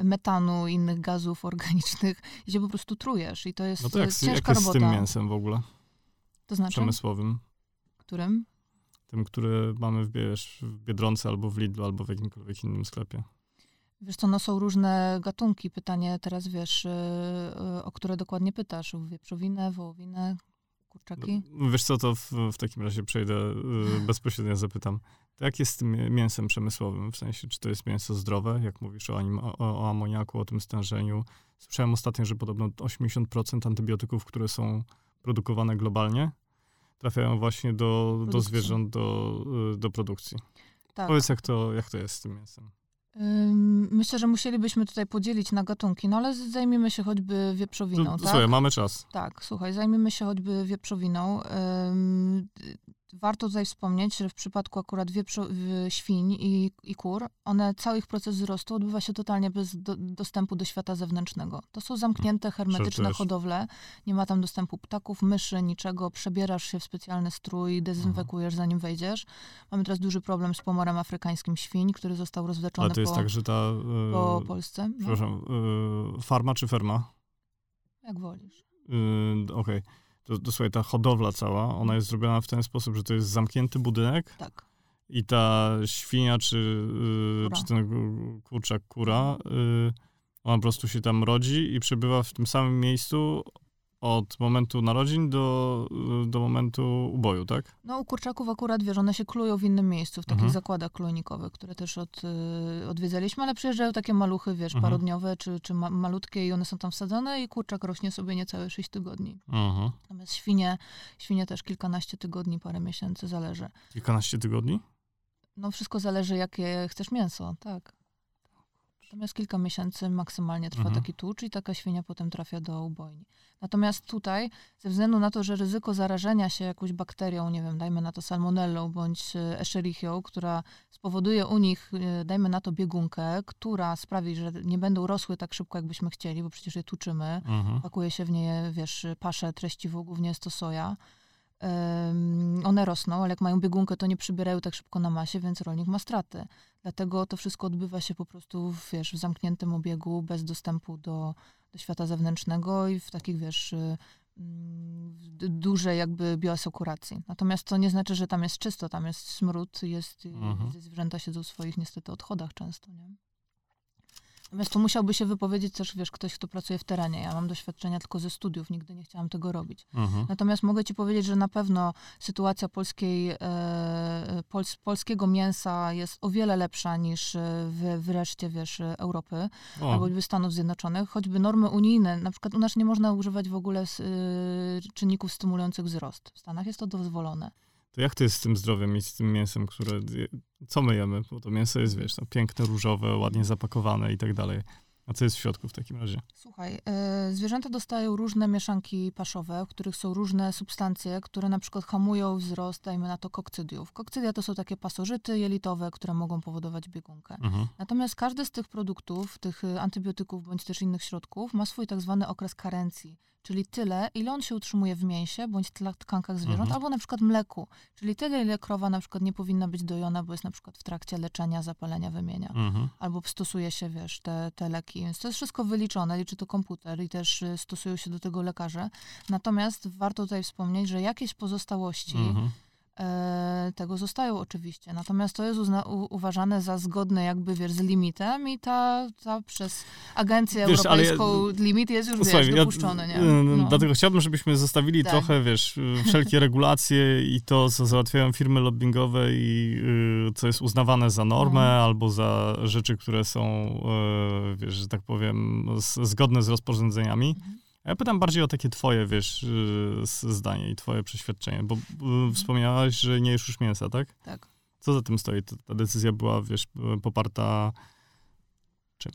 metanu innych gazów organicznych i się po prostu trujesz i to jest no to jak, ciężka jak jest robota. z tym mięsem w ogóle? To znaczy? Przemysłowym. Którym? Tym, które mamy w, wiesz, w Biedronce albo w Lidlu, albo w jakimkolwiek innym sklepie. Wiesz co, no są różne gatunki. Pytanie teraz, wiesz, y, y, o które dokładnie pytasz. Wieprzowinę, wołowinę, kurczaki? No, wiesz co, to w, w takim razie przejdę, bezpośrednio zapytam. Jak jest z tym mięsem przemysłowym? W sensie, czy to jest mięso zdrowe, jak mówisz o, anim, o, o amoniaku, o tym stężeniu? Słyszałem ostatnio, że podobno 80% antybiotyków, które są produkowane globalnie, trafiają właśnie do, do zwierząt, do, y, do produkcji. Tak. Powiedz, jak to, jak to jest z tym mięsem? Myślę, że musielibyśmy tutaj podzielić na gatunki, no ale zajmijmy się choćby wieprzowiną. To, tak? Słuchaj, mamy czas. Tak, słuchaj, zajmijmy się choćby wieprzowiną. Warto tutaj wspomnieć, że w przypadku akurat wieprzo, świń i, i kur, one, cały ich proces wzrostu odbywa się totalnie bez do, dostępu do świata zewnętrznego. To są zamknięte, hermetyczne hodowle, nie ma tam dostępu ptaków, myszy, niczego, przebierasz się w specjalny strój, dezynfekujesz mhm. zanim wejdziesz. Mamy teraz duży problem z pomorem afrykańskim świń, który został rozwleczony Ale to jest po, tak, że ta... Yy, po Polsce. No. Przepraszam, yy, farma czy ferma? Jak wolisz. Yy, Okej. Okay to, słuchaj, ta hodowla cała, ona jest zrobiona w ten sposób, że to jest zamknięty budynek. Tak. I ta świnia, czy, yy, czy ten kurczak, kura, yy, ona po prostu się tam rodzi i przebywa w tym samym miejscu od momentu narodzin do, do momentu uboju, tak? No u kurczaków akurat, wiesz, one się klują w innym miejscu, w takich mhm. zakładach klonikowych, które też od, y, odwiedzaliśmy, ale przyjeżdżają takie maluchy, wiesz, mhm. parodniowe czy, czy ma, malutkie i one są tam wsadzone i kurczak rośnie sobie niecałe 6 tygodni. Mhm. Natomiast świnie, świnie też kilkanaście tygodni, parę miesięcy, zależy. Kilkanaście tygodni? No wszystko zależy, jakie chcesz mięso, tak. Natomiast kilka miesięcy maksymalnie trwa mhm. taki tłucz i taka świnia potem trafia do ubojni. Natomiast tutaj, ze względu na to, że ryzyko zarażenia się jakąś bakterią, nie wiem, dajmy na to salmonellą bądź e, escherichią, która spowoduje u nich, e, dajmy na to biegunkę, która sprawi, że nie będą rosły tak szybko, jakbyśmy chcieli, bo przecież je tuczymy, mhm. pakuje się w nie, wiesz, pasze treściwą, głównie jest to soja, one rosną, ale jak mają biegunkę, to nie przybierają tak szybko na masie, więc rolnik ma straty. Dlatego to wszystko odbywa się po prostu wiesz, w zamkniętym obiegu, bez dostępu do, do świata zewnętrznego i w takich, wiesz, y, mm, dużej jakby bioasekuracji. Natomiast to nie znaczy, że tam jest czysto, tam jest smród, jest, mhm. zwierzęta siedzą w swoich niestety odchodach często, nie? Natomiast tu musiałby się wypowiedzieć też, wiesz, ktoś, kto pracuje w terenie. Ja mam doświadczenia tylko ze studiów, nigdy nie chciałam tego robić. Mhm. Natomiast mogę ci powiedzieć, że na pewno sytuacja polskiej, e, pols, polskiego mięsa jest o wiele lepsza niż e, w, w reszcie, wiesz, Europy O, albo Stanów Zjednoczonych. Choćby normy unijne, na przykład u nas nie można używać w ogóle s- e, czynników stymulujących wzrost. W Stanach jest to dozwolone. To jak to jest z tym zdrowiem i z tym mięsem, które... Co my jemy? Bo to mięso jest, wiesz, no, piękne, różowe, ładnie zapakowane i tak dalej. A co jest w środku w takim razie? Słuchaj, e, zwierzęta dostają różne mieszanki paszowe, w których są różne substancje, które na przykład hamują wzrost, dajmy na to kokcydiów. Kokcydia to są takie pasożyty jelitowe, które mogą powodować biegunkę. Mhm. Natomiast każdy z tych produktów, tych y, antybiotyków bądź też innych środków ma swój tak zwany okres karencji, czyli tyle, ile on się utrzymuje w mięsie bądź tkankach zwierząt, Mhm. albo na przykład mleku, czyli tyle, ile krowa na przykład nie powinna być dojona, bo jest na przykład w trakcie leczenia zapalenia wymienia Mhm. albo stosuje się, wiesz, te, te leki. Więc to jest wszystko wyliczone, liczy to komputer i też y, stosują się do tego lekarze. Natomiast warto tutaj wspomnieć, że jakieś pozostałości Mhm. E, tego zostają oczywiście. Natomiast to jest uzna, uważane za zgodne jakby, wiesz, z limitem i ta, ta przez Agencję Wiesz, ale ja- Europejską limit jest już, Słuchaj, wiesz, dopuszczony, nie? y, No. Dlatego chciałbym, żebyśmy zostawili Tak. trochę, wiesz, wszelkie regulacje i to, co załatwiają firmy lobbyingowe i y, co jest uznawane za normę No. albo za rzeczy, które są, y, wiesz, że tak powiem, z, zgodne z rozporządzeniami. Mhm. Ja pytam bardziej o takie twoje, wiesz, y, zdanie i twoje przeświadczenie, bo y, wspomniałaś, że nie jesz już mięsa, tak? Tak. Co za tym stoi? Ta, decyzja była, wiesz, poparta czym?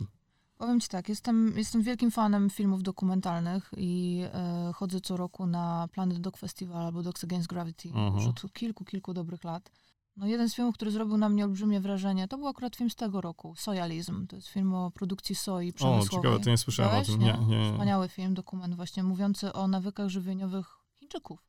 Powiem ci tak, jestem, jestem wielkim fanem filmów dokumentalnych i e, chodzę co roku na Planet Dog Festival albo Dogs Against Gravity Mhm. już od kilku, kilku dobrych lat. No jeden z filmów, który zrobił na mnie olbrzymie wrażenie, to był akurat film z tego roku, Sojalizm. To jest film o produkcji soi O, przemysłowej. ciekawe, to nie słyszałem o Widziałeś? tym. Nie, nie, nie. Wspaniały film, dokument właśnie mówiący o nawykach żywieniowych Chińczyków.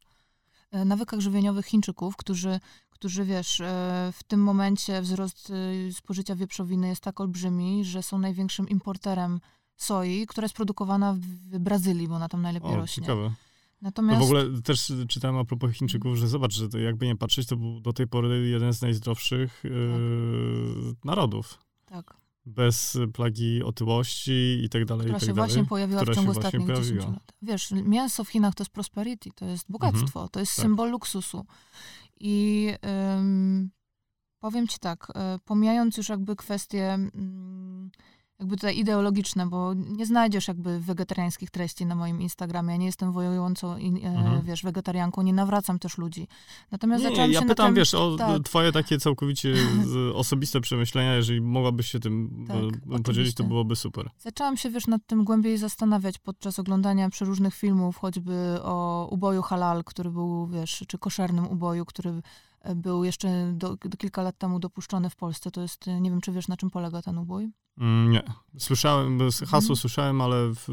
E, Nawykach żywieniowych Chińczyków, którzy, którzy wiesz, e, w tym momencie wzrost e, spożycia wieprzowiny jest tak olbrzymi, że są największym importerem soi, która jest produkowana w Brazylii, bo ona tam najlepiej O, rośnie. ciekawe. No Natomiast w ogóle też czytałem a propos Chińczyków, że zobacz, że jakby nie patrzeć, to był do tej pory jeden z najzdrowszych yy, narodów. tak, Bez plagi otyłości i tak dalej, która i tak się dalej. właśnie pojawiła w ciągu ostatnich 10 pojawiła. lat. Wiesz, mięso w Chinach to jest prosperity, to jest bogactwo, to jest tak. symbol luksusu. I ym, powiem ci tak, y, pomijając już jakby kwestie ym, jakby tutaj ideologiczne, bo nie znajdziesz jakby wegetariańskich treści na moim Instagramie. Ja nie jestem wojującą, i, e, Mhm. wiesz, wegetarianką, nie nawracam też ludzi. Natomiast Nie, zaczęłam ja się pytam, tym, wiesz, o tak. twoje takie całkowicie osobiste przemyślenia, jeżeli mogłabyś się tym Tak, e, podzielić, oczywiście. to byłoby super. Zaczęłam się, wiesz, nad tym głębiej zastanawiać podczas oglądania przeróżnych filmów, choćby o uboju halal, który był, wiesz, czy koszernym uboju, który e, był jeszcze do, do kilka lat temu dopuszczony w Polsce. To jest, nie wiem, czy wiesz, na czym polega ten ubój? Mm, nie. Słyszałem, hasło Mhm. słyszałem, ale w,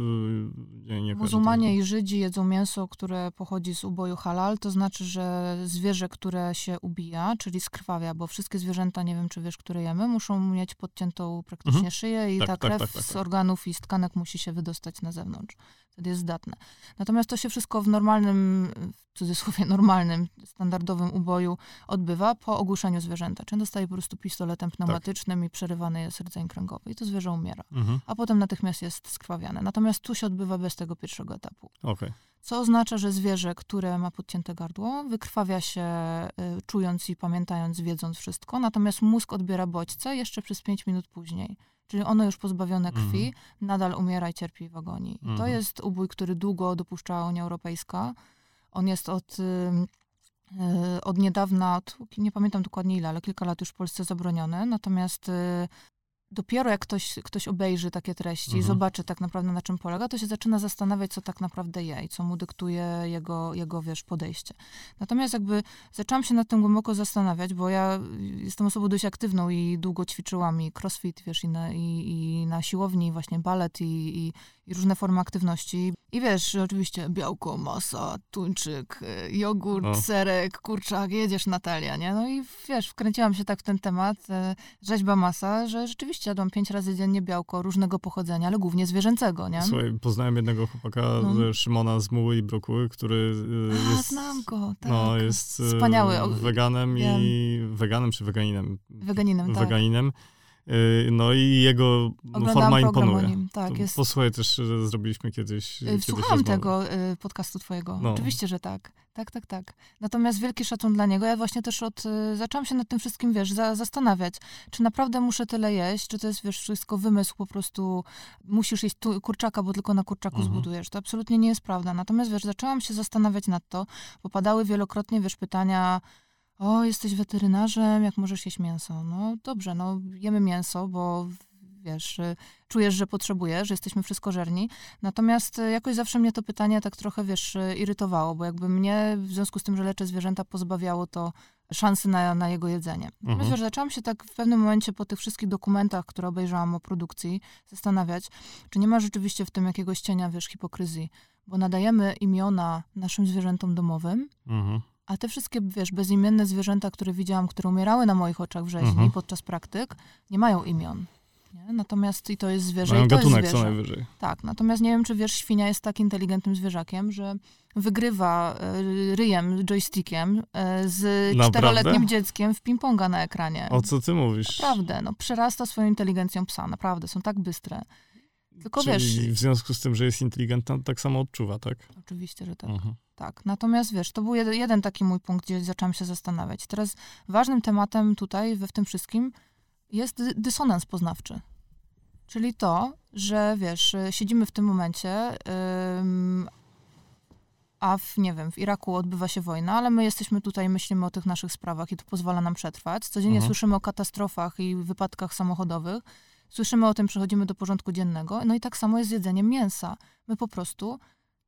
nie, nie Muzułmanie i Żydzi jedzą mięso, które pochodzi z uboju halal, to znaczy, że zwierzę, które się ubija, czyli skrwawia, bo wszystkie zwierzęta, nie wiem czy wiesz, które jemy, muszą mieć podciętą praktycznie Mhm. szyję i Tak, ta tak, krew tak, tak, z tak. organów i z tkanek musi się wydostać na zewnątrz. Wtedy jest zdatne. Natomiast to się wszystko w normalnym, w cudzysłowie normalnym, standardowym uboju odbywa po ogłuszeniu zwierzęta. Czyli dostaje po prostu pistoletem pneumatycznym i przerywany jest rdzeń kręgowy i to zwierzę umiera. Mhm. A potem natychmiast jest skrwawiane. Natomiast tu się odbywa bez tego pierwszego etapu. Okej. Co oznacza, że zwierzę, które ma podcięte gardło, wykrwawia się y, czując i pamiętając, wiedząc wszystko, natomiast mózg odbiera bodźce jeszcze przez 5 minut później. Czyli ono już pozbawione krwi, Mhm. nadal umiera i cierpi w agonii. I to Mhm. jest ubój, który długo dopuszczała Unia Europejska. On jest od, y, y, od niedawna, od, nie pamiętam dokładnie ile, ale kilka lat już w Polsce zabroniony. Natomiast y, dopiero jak ktoś, ktoś obejrzy takie treści, Mhm. zobaczy tak naprawdę na czym polega, to się zaczyna zastanawiać, co tak naprawdę je i co mu dyktuje jego, jego wiesz, podejście. Natomiast jakby zaczęłam się nad tym głęboko zastanawiać, bo ja jestem osobą dość aktywną i długo ćwiczyłam i crossfit, wiesz, i na, i, i na siłowni, właśnie balet i, i, i różne formy aktywności. I wiesz, oczywiście białko, masa, tuńczyk, y, jogurt, No. serek, kurczak, jedziesz Natalia, nie? No i wiesz, wkręciłam się tak w ten temat, e, rzeźba masa, że rzeczywiście jadłam pięć razy dziennie białko różnego pochodzenia, ale głównie zwierzęcego, nie? Słuchaj, poznałem jednego chłopaka, No. Szymona z Muły i Brokuły, który e, A, jest... znam go, tak. No, jest e, Wspaniały. Weganem wiem. i... Weganem czy weganinem? Weganinem, tak. Weganinem. Y, no i jego Oglądałam forma imponuje. nim. Tak, jest. Posłuchaj też, że zrobiliśmy kiedyś. Y, kiedyś Słuchałam tego y, podcastu twojego. No. Oczywiście, że tak. Tak, tak, tak. Natomiast wielki szacun dla niego. Ja właśnie też od, zaczęłam się nad tym wszystkim, wiesz, za, zastanawiać, czy naprawdę muszę tyle jeść, czy to jest, wiesz, wszystko wymysł po prostu, musisz jeść tu, kurczaka, bo tylko na kurczaku Mhm. zbudujesz. To absolutnie nie jest prawda. Natomiast, wiesz, zaczęłam się zastanawiać nad to, bo padały wielokrotnie, wiesz, pytania, o, jesteś weterynarzem, jak możesz jeść mięso? No dobrze, no jemy mięso, bo wiesz, y, czujesz, że potrzebujesz, że jesteśmy wszystkożerni. Natomiast y, jakoś zawsze mnie to pytanie tak trochę, wiesz, y, irytowało, bo jakby mnie, w związku z tym, że leczę zwierzęta, pozbawiało to szansy na, na jego jedzenie. Mhm. wiesz, zaczęłam się tak w pewnym momencie po tych wszystkich dokumentach, które obejrzałam o produkcji, zastanawiać, czy nie ma rzeczywiście w tym jakiegoś cienia, wiesz, hipokryzji, bo nadajemy imiona naszym zwierzętom domowym, Mhm. A te wszystkie, wiesz, bezimienne zwierzęta, które widziałam, które umierały na moich oczach w rzeźni Mhm. podczas praktyk, nie mają imion. Nie? Natomiast i to jest zwierzę, Mają i to jest gatunek co zwierzę. najwyżej. Tak, natomiast nie wiem, czy wiesz, świnia jest tak inteligentnym zwierzakiem, że wygrywa e, ryjem, joystickiem e, z czteroletnim dzieckiem w ping-ponga na ekranie. O co ty mówisz? Naprawdę, no przerasta swoją inteligencją psa, naprawdę, są tak bystre. Tylko Czyli wiesz, w związku z tym, że jest inteligentna, tak samo odczuwa, tak? oczywiście, że tak. Mhm. Tak, natomiast wiesz, to był jeden, jeden taki mój punkt, gdzie zaczęłam się zastanawiać. Teraz ważnym tematem tutaj, we w tym wszystkim, jest dy- dysonans poznawczy. Czyli to, że wiesz, y, siedzimy w tym momencie, ym, a w, nie wiem, w Iraku odbywa się wojna, ale my jesteśmy tutaj, myślimy o tych naszych sprawach i to pozwala nam przetrwać. Codziennie Mhm. słyszymy o katastrofach i wypadkach samochodowych. Słyszymy o tym, przechodzimy do porządku dziennego. No i tak samo jest z jedzeniem mięsa. My po prostu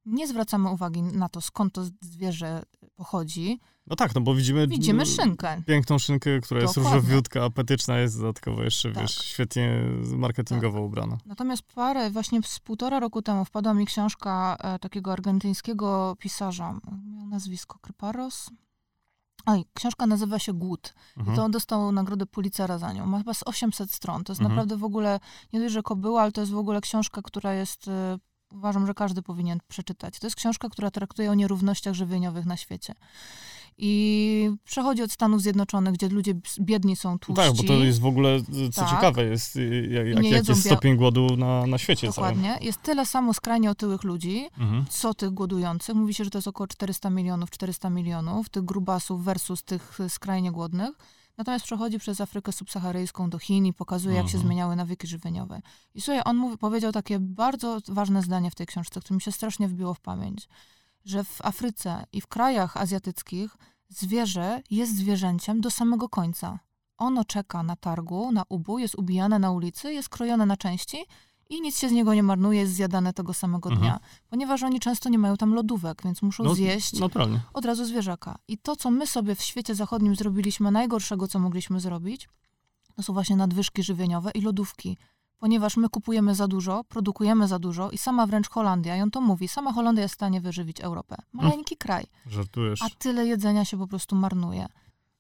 nie zwracamy uwagi na to, skąd to zwierzę pochodzi. No tak, no bo widzimy... Widzimy szynkę. Piękną szynkę, która jest Dokładnie. różowiutka, apetyczna, jest dodatkowo jeszcze, Tak. wiesz, świetnie marketingowo ubrana. Natomiast parę, właśnie z półtora roku temu wpadła mi książka e, takiego argentyńskiego pisarza. Miał nazwisko Kryparos. Oj, książka nazywa się Głód. Mhm. To on dostał nagrodę Pulitzera za nią. Ma chyba z 800 stron. To jest Mhm. naprawdę w ogóle, nie dość, że kobyła, ale to jest w ogóle książka, która jest, e, uważam, że każdy powinien przeczytać. To jest książka, która traktuje o nierównościach żywieniowych na świecie. I przechodzi od Stanów Zjednoczonych, gdzie ludzie biedni są tłuści. tak, bo to jest w ogóle, co Tak. ciekawe, jest y, jak, jak, jedzą jest stopień głodu na, na świecie całym. Dokładnie. Jest tyle samo skrajnie otyłych ludzi, Mhm. co tych głodujących. Mówi się, że to jest około 400 milionów, 400 milionów tych grubasów versus tych y, skrajnie głodnych. Natomiast przechodzi przez Afrykę subsaharyjską do Chin i pokazuje, jak się Mhm. zmieniały nawyki żywieniowe. I słuchaj, on mówi, powiedział takie bardzo ważne zdanie w tej książce, które mi się strasznie wbiło w pamięć, że w Afryce i w krajach azjatyckich zwierzę jest zwierzęciem do samego końca. Ono czeka na targu, na ubu, jest ubijane na ulicy, jest krojone na części i nic się z niego nie marnuje, jest zjadane tego samego Mhm. dnia. Ponieważ oni często nie mają tam lodówek, więc muszą No, zjeść Naturalnie. od razu zwierzaka. I to, co my sobie w świecie zachodnim zrobiliśmy, najgorszego, co mogliśmy zrobić, to są właśnie nadwyżki żywieniowe i lodówki. Ponieważ my kupujemy za dużo, produkujemy za dużo i sama wręcz Holandia, i on to mówi, sama Holandia jest w stanie wyżywić Europę. Maleńki kraj, Żartujesz. a tyle jedzenia się po prostu marnuje.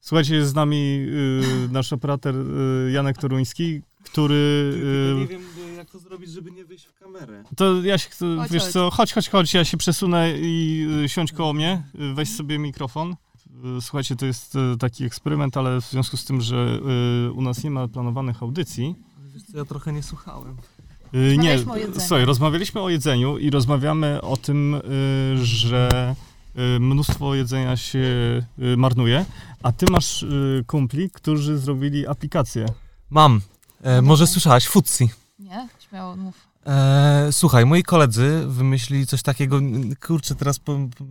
Słuchajcie, jest z nami y, nasz operator y, Janek Toruński, który... Tylko nie Y, wiem, jak to zrobić, żeby nie wyjść w kamerę. to ja się, chcę- Chodź, wiesz chodź. co, chodź, chodź, chodź, ja się przesunę i y, siądź koło mnie, y, weź sobie mikrofon. Y, Słuchajcie, to jest y, taki eksperyment, ale w związku z tym, że y, u nas nie ma planowanych audycji, Ale wiesz co, ja trochę nie słuchałem. Y, Nie, Rozmawialiśmy o jedzeniu. słuchaj, rozmawialiśmy o jedzeniu i rozmawiamy o tym, y, że y, mnóstwo jedzenia się y, marnuje, a ty masz y, kumpli, którzy zrobili aplikację. Mam. E, może słyszałaś, Futsi. Nie? Śmiało mów. E, słuchaj, moi koledzy wymyślili coś takiego, kurczę, teraz po, po,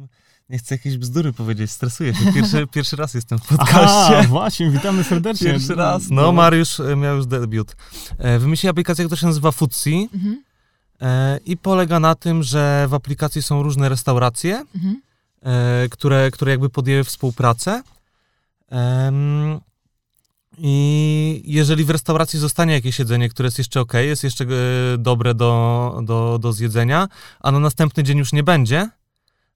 nie chcę jakiejś bzdury powiedzieć, stresuję się. Pierwszy, pierwszy raz jestem w podcaście. Aha, właśnie, witamy serdecznie. Pierwszy raz. No, Mariusz e, miał już debiut. E, wymyślili aplikację, która się nazywa Futsi Mhm. e, i polega na tym, że w aplikacji są różne restauracje, Mhm. e, które, które jakby podjęły współpracę. I jeżeli w restauracji zostanie jakieś jedzenie, które jest jeszcze ok, jest jeszcze e, dobre do, do, do zjedzenia, a na następny dzień już nie będzie,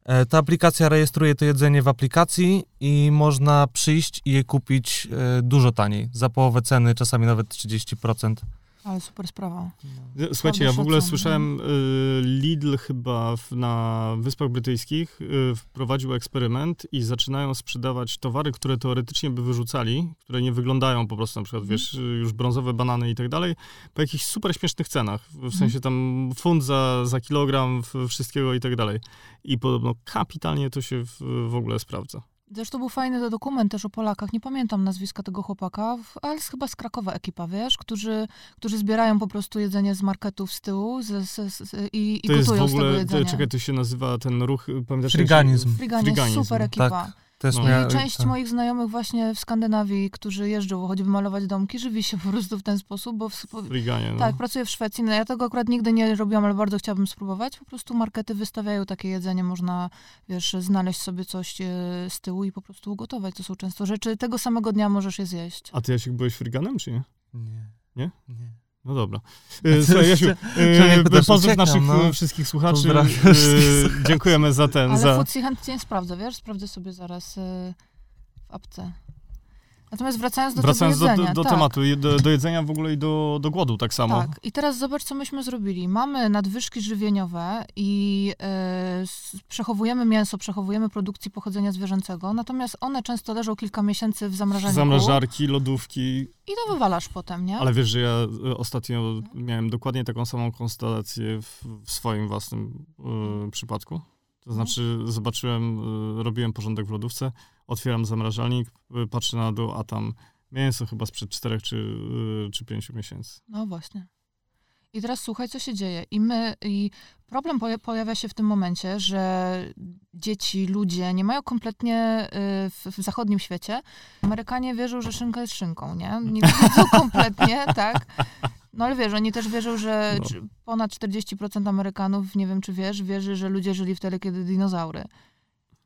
e, ta aplikacja rejestruje to jedzenie w aplikacji i można przyjść i je kupić e, dużo taniej, za połowę ceny, czasami nawet 30%. Ale super sprawa. No. Słuchajcie, ja w ogóle słyszałem, y, Lidl chyba w, na Wyspach Brytyjskich y, wprowadził eksperyment i zaczynają sprzedawać towary, które teoretycznie by wyrzucali, które nie wyglądają po prostu, na przykład, mhm. wiesz, już brązowe banany i tak dalej, po jakichś super śmiesznych cenach. W mhm. sensie tam funt za, za kilogram wszystkiego i tak dalej. I podobno kapitalnie to się w, w ogóle sprawdza. Zresztą był fajny dokument też o Polakach, nie pamiętam nazwiska tego chłopaka, ale chyba z Krakowa ekipa, wiesz, którzy, którzy zbierają po prostu jedzenie z marketów z tyłu z, z, z, i, i gotują z tego jedzenia. Czekaj, to się nazywa ten ruch, pamiętasz? Friganizm. Friganizm, super ekipa. Tak. Też no. miała, część tak. moich znajomych właśnie w Skandynawii, którzy jeżdżą choćby malować domki, żywi się po prostu w ten sposób, bo... W, Friganie, no. Tak, pracuję w Szwecji. No, ja tego akurat nigdy nie robiłam, ale bardzo chciałabym spróbować. Po prostu markety wystawiają takie jedzenie, można, wiesz, znaleźć sobie coś e, z tyłu i po prostu ugotować. To są często rzeczy, tego samego dnia możesz je zjeść. A ty, Jasiek, byłeś friganem, czy nie? Nie. Nie? Nie. No dobra. E, słuchaj, Jasiu, e, pozdrów naszych no. wszystkich słuchaczy. E, dziękujemy za ten. Ale za... Chętnie sprawdzę, wiesz? Sprawdzę sobie zaraz w apce. Natomiast wracając do wracając tego jedzenia, do, do, tak. tematu, do, do, jedzenia w ogóle i do, do głodu tak samo. Tak. I teraz zobacz, co myśmy zrobili. Mamy nadwyżki żywieniowe i e, przechowujemy mięso, przechowujemy produkcję pochodzenia zwierzęcego, natomiast one często leżą kilka miesięcy w zamrażarniku. Zamrażarki, lodówki. I to wywalasz potem, nie? Ale wiesz, że ja e, ostatnio miałem dokładnie taką samą konstelację w, w swoim własnym y, przypadku. To mhm. znaczy, zobaczyłem, robiłem porządek w lodówce, otwieram zamrażalnik, y, patrzę na dół, a tam mięso chyba sprzed 4 czy, y, czy 5 miesięcy. No właśnie. I teraz słuchaj, co się dzieje. I my, i problem pojawia się w tym momencie, że dzieci, ludzie nie mają kompletnie w, w zachodnim świecie. Amerykanie wierzą, że szynka jest szynką, nie? Nie wiedzą kompletnie, tak? No ale wiesz, oni też wierzą, że no. ponad 40% Amerykanów, nie wiem czy wiesz, wierzy, że ludzie żyli wtedy, kiedy dinozaury.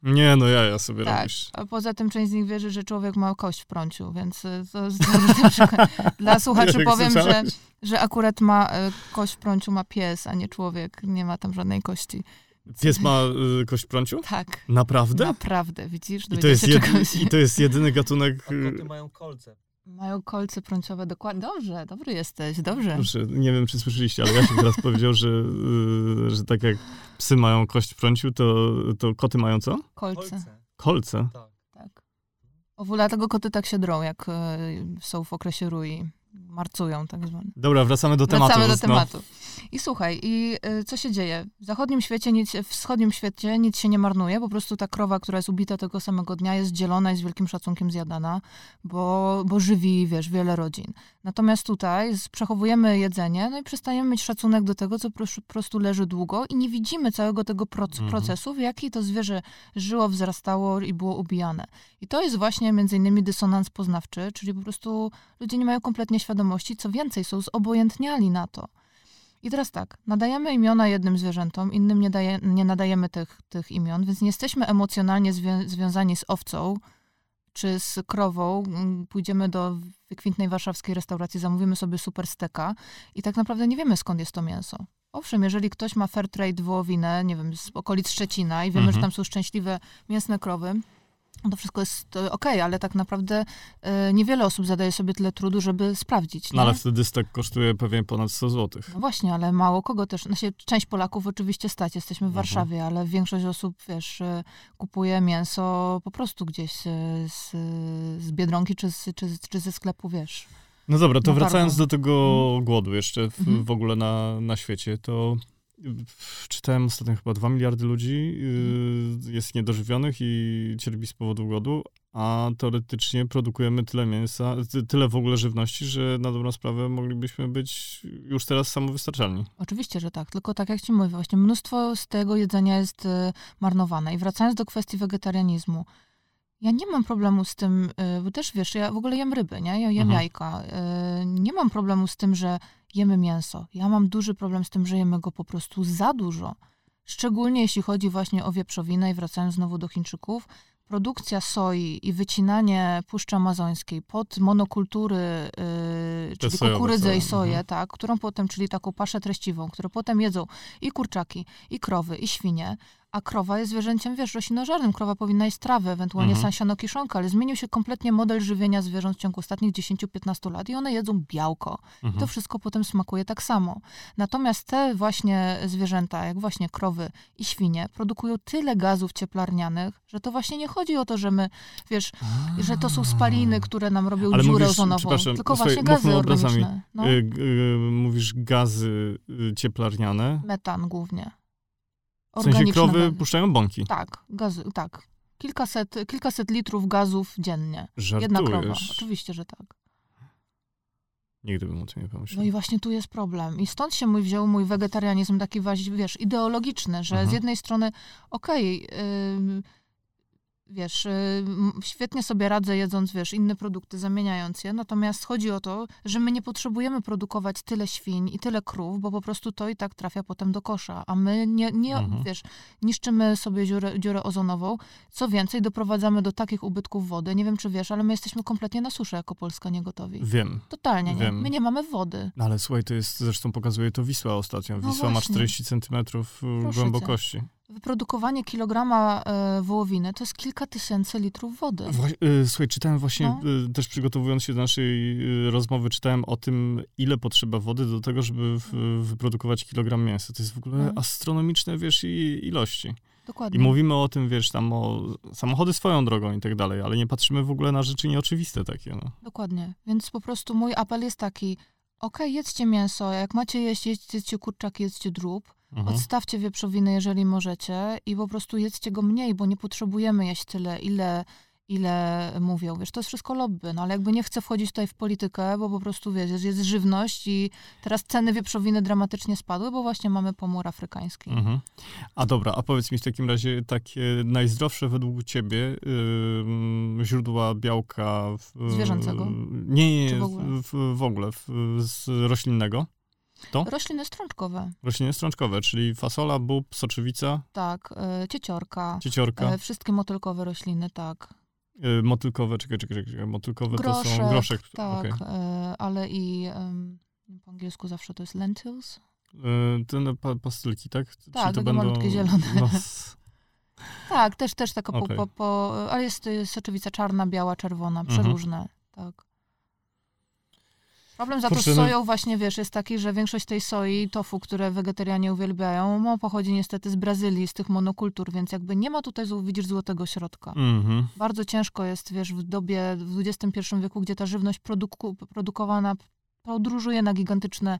Nie, no ja, ja sobie tak. robisz. A poza tym część z nich wierzy, że człowiek ma kość w prąciu, więc e, to jest Dla słuchaczy powiem, że, że akurat ma e, kość w prąciu ma pies, a nie człowiek. Nie ma tam żadnej kości. Pies ma y, kość w prąciu? Tak. Naprawdę? Naprawdę, widzisz? I to, jest jedy, I to jest jedyny gatunek... A koty mają kolce. Mają kolce prąciowe dokładnie. Dobrze, dobry jesteś, dobrze. Proszę, nie wiem, czy słyszeliście, ale ja się teraz powiedział, że, yy, że tak jak psy mają kość w prąciu, to, to koty mają co? Kolce. Kolce? Tak. tak. O, dlatego koty tak się drą, jak y, są w okresie rui marcują tak zwane. Dobra, wracamy do tematu. Wracamy do tematu. I słuchaj, i y, co się dzieje? W zachodnim świecie, nic, w wschodnim świecie nic się nie marnuje, po prostu ta krowa, która jest ubita tego samego dnia jest dzielona i z wielkim szacunkiem zjadana, bo, bo żywi, wiesz, wiele rodzin. Natomiast tutaj przechowujemy jedzenie, no i przestajemy mieć szacunek do tego, co po prostu leży długo i nie widzimy całego tego mhm. procesu, w jaki to zwierzę żyło, wzrastało i było ubijane. I to jest właśnie między innymi dysonans poznawczy, czyli po prostu ludzie nie mają kompletnie świadomości, co więcej, są zobojętniali na to. I teraz tak, nadajemy imiona jednym zwierzętom, innym nie, daje, nie nadajemy tych, tych imion, więc nie jesteśmy emocjonalnie zwią związani z owcą czy z krową. Mm, pójdziemy do wykwintnej warszawskiej restauracji, zamówimy sobie super steka i tak naprawdę nie wiemy skąd jest to mięso. Owszem, jeżeli ktoś ma fair trade wołowinę, nie wiem, z okolic Szczecina i wiemy, mhm. że tam są szczęśliwe mięsne krowy, to wszystko jest e, ok, ale tak naprawdę y, niewiele osób zadaje sobie tyle trudu, żeby sprawdzić. No ale wtedy stek kosztuje pewnie ponad 100 zł. No właśnie, ale mało kogo też. Znaczy, część Polaków oczywiście stać, jesteśmy w mhm. Warszawie, ale większość osób, wiesz, y, kupuje mięso po prostu gdzieś z, z Biedronki czy, z, czy, czy ze sklepu, wiesz. No dobra, to wracając do tego mhm. głodu jeszcze w, mhm. w ogóle na, na świecie, to czytałem ostatnio chyba 2 miliardy ludzi yy, jest niedożywionych i cierpi z powodu głodu, a teoretycznie produkujemy tyle mięsa, tyle w ogóle żywności, że na dobrą sprawę moglibyśmy być już teraz samowystarczalni. Oczywiście, że tak, tylko tak jak ci mówię, właśnie mnóstwo z tego jedzenia jest y, marnowane. I wracając do kwestii wegetarianizmu, ja nie mam problemu z tym, y, bo też wiesz, ja w ogóle jem ryby, nie? Ja jem mhm. jajka. Y, nie mam problemu z tym, że jemy mięso. Ja mam duży problem z tym, że jemy go po prostu za dużo. Szczególnie jeśli chodzi właśnie o wieprzowinę i wracając znowu do Chińczyków, produkcja soi i wycinanie Puszczy Amazońskiej pod monokultury, yy, czyli kukurydzę i soję, mhm. tak, którą potem, czyli taką paszę treściwą, którą potem jedzą i kurczaki, i krowy, i świnie, a krowa jest zwierzęciem, wiesz, roślinożernym. Krowa powinna jeść trawę, ewentualnie Mhm. mhm. siano-kiszonkę, ale zmienił się kompletnie model żywienia zwierząt w ciągu ostatnich 10-15 lat i one jedzą białko. I Mhm. to wszystko potem smakuje tak samo. Natomiast te właśnie zwierzęta, jak właśnie krowy i świnie, produkują tyle gazów cieplarnianych, że to właśnie nie chodzi o to, że my, wiesz, że to są spaliny, które nam robią Ale dziurę mówisz, ozonową, tylko słuchaj, właśnie gazy organiczne. No, Y, y, mówisz gazy y, cieplarniane. metan głównie. W sensie krowy puszczają bąki. Tak, gazy, tak. Kilkaset, kilkaset litrów gazów dziennie. Jedna krowa. Żartujesz. Oczywiście, że tak. Nigdy bym o tym nie pomyślał. No i właśnie tu jest problem. I stąd się mój wziął mój wegetarianizm taki, wiesz, ideologiczny, że Mhm. z jednej strony, okej, ym, wiesz, ym, świetnie sobie radzę jedząc, wiesz, inne produkty, zamieniając je, natomiast chodzi o to, że my nie potrzebujemy produkować tyle świń i tyle krów, bo po prostu to i tak trafia potem do kosza, a my nie, nie Mhm. wiesz, niszczymy sobie dziurę, dziurę ozonową, co więcej, doprowadzamy do takich ubytków wody, nie wiem, czy wiesz, ale my jesteśmy kompletnie na suszę jako Polska niegotowi. Wiem. Totalnie nie. Wiem. My nie mamy wody. No ale słuchaj, to jest, zresztą pokazuje to Wisła ostatnio. No Wisła ma właśnie. 40 centymetrów y, Proszę głębokości. Wyprodukowanie kilograma e, wołowiny to jest kilka tysięcy litrów wody. Wła- y, Słuchaj, czytałem właśnie, No. y, też przygotowując się do naszej rozmowy, czytałem o tym, ile potrzeba wody do tego, żeby w, wyprodukować kilogram mięsa. To jest w ogóle No. astronomiczne, wiesz, i, ilości. I Dokładnie. mówimy o tym, wiesz, tam o samochody swoją drogą i tak dalej, ale nie patrzymy w ogóle na rzeczy nieoczywiste takie, no. Dokładnie. Więc po prostu mój apel jest taki, okej, jedzcie mięso, jak macie jeść, jedzcie kurczak, jedzcie drób, Mhm. odstawcie wieprzowiny, jeżeli możecie i po prostu jedzcie go mniej, bo nie potrzebujemy jeść tyle, ile, ile mówią. Wiesz, to jest wszystko lobby, no ale jakby nie chcę wchodzić tutaj w politykę, bo po prostu, wiesz, jest, jest żywność i teraz ceny wieprzowiny dramatycznie spadły, bo właśnie mamy pomór afrykański. Mhm. A dobra, a powiedz mi w takim razie takie najzdrowsze według ciebie ym, źródła białka w, Zwierzęcego? Nie, nie, nie w w, ogóle? w, w ogóle w, z roślinnego. Rośliny strączkowe, Rośliny strączkowe, czyli fasola, bób, soczewica, tak, e, cieciorka, cieciorka, e, wszystkie motylkowe rośliny, tak. y, motylkowe, czekaj, czekaj, czekaj, motylkowe to Groszek, są groszek. tak, okej. e, ale i po angielsku zawsze to jest lentils. Y, Te pa, pastylki, tak? Tak, to będą... malutkie zielone. No, Tak, też, też taka po, Okej. po, po, ale jest y, soczewica czarna, biała, czerwona, Mhm. przeróżne, tak. Problem za to z no- soją właśnie, wiesz, jest taki, że większość tej soi i tofu, które wegetarianie uwielbiają, no, pochodzi niestety z Brazylii, z tych monokultur, więc jakby nie ma tutaj, widzisz, złotego środka. mhm. Bardzo ciężko jest, wiesz, w dobie, w XXI wieku, gdzie ta żywność produku, produkowana podróżuje na gigantyczne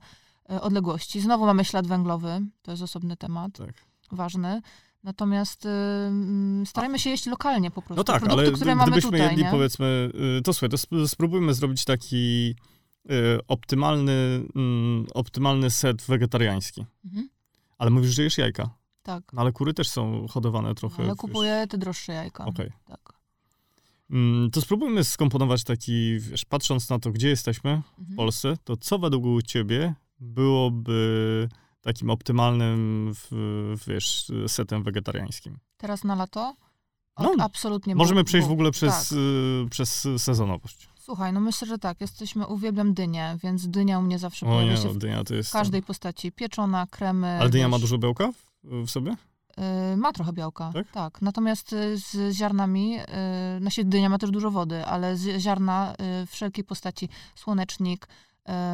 e, odległości. Znowu mamy ślad węglowy, to jest osobny temat, Tak. ważny. Natomiast y, mm, starajmy się jeść lokalnie po prostu. No tak, Produkty, ale które mamy gdybyśmy tutaj, jedli, nie? powiedzmy, y, to słuchaj, to sp- spróbujmy zrobić taki optymalny, mm, optymalny set wegetariański. Mhm, Ale mówisz, że jesz jajka. tak. No, ale kury też są hodowane trochę. Ale wiesz. kupuję te droższe jajka. Okej. Tak. Mm, To spróbujmy skomponować taki, wiesz, patrząc na to, gdzie jesteśmy w Mhm. Polsce, to co według ciebie byłoby takim optymalnym, w, wiesz, setem wegetariańskim? Teraz na lato? No, absolutnie. Możemy przejść w ogóle przez, Tak. y, przez sezonowość. Słuchaj, no myślę, że tak. Jesteśmy, uwielbiam dynię, więc dynia u mnie zawsze O pojawia nie, się no, w dynia to jest... każdej postaci. Pieczona, kremy. Ale dynia ma dużo białka w, w sobie? y, ma trochę białka, Tak? tak. Natomiast y, z ziarnami, y, znaczy dynia ma też dużo wody, ale z ziarna y, wszelkiej postaci, słonecznik,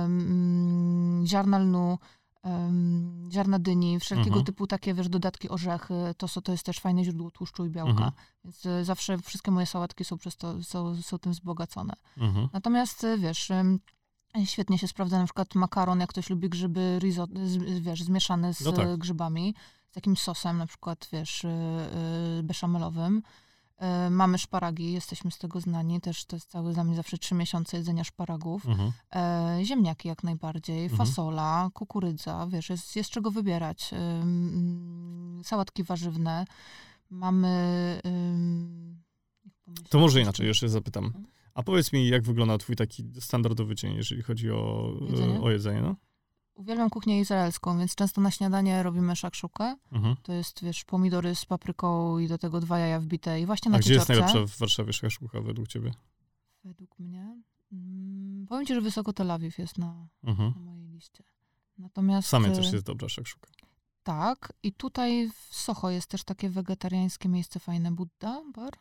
ym, ziarna lnu, ym, ziarna dyni, wszelkiego Mhm. typu takie, wiesz, dodatki, orzechy, to, to jest też fajne źródło tłuszczu i białka. Mhm. Więc y, zawsze wszystkie moje sałatki są przez to, są, są tym wzbogacone. Mhm. Natomiast y, wiesz, świetnie się sprawdza na przykład makaron, jak ktoś lubi grzyby, risotto, wiesz, zmieszane z No tak. grzybami, z jakimś sosem, na przykład, wiesz, y, beszamelowym. Y, Mamy szparagi, jesteśmy z tego znani, też to jest cały dla mnie zawsze trzy miesiące jedzenia szparagów. Mhm. E, ziemniaki jak najbardziej, Mhm. fasola, kukurydza, wiesz, jest, jest czego wybierać. Ym, sałatki warzywne. Mamy... To może inaczej, jeszcze zapytam. A powiedz mi, jak wygląda twój taki standardowy dzień, jeżeli chodzi o Jedzenie? o jedzenie no? Uwielbiam kuchnię izraelską, więc często na śniadanie robimy szakszukę. Mhm. To jest, wiesz, pomidory z papryką i do tego dwa jaja wbite i właśnie A na gdzie jest najlepsza w Warszawie szkaszłucha według ciebie? Według mnie. Mm, powiem ci, że wysoko Tel Awiw jest na, Mhm. na mojej liście. Natomiast... Samie y, też jest dobra szakszuka. Tak, i tutaj w Soho jest też takie wegetariańskie miejsce fajne, Buddha Bar?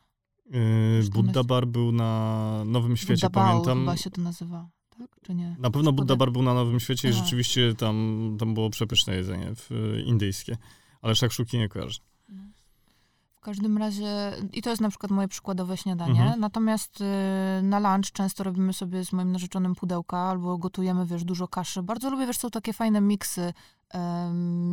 Yy, Buddha Bar był na Nowym Świecie, Buddha pamiętam. chyba się to nazywa, tak? Czy nie? Na pewno Buddha Bar był na Nowym Świecie i Aha. rzeczywiście tam, tam było przepyszne jedzenie w, indyjskie. Ale szakszuki nie kojarzę. W każdym razie, i to jest na przykład moje przykładowe śniadanie. Mhm. Natomiast y, na lunch często robimy sobie z moim narzeczonym pudełka albo gotujemy, wiesz, dużo kaszy. Bardzo lubię, wiesz, są takie fajne miksy,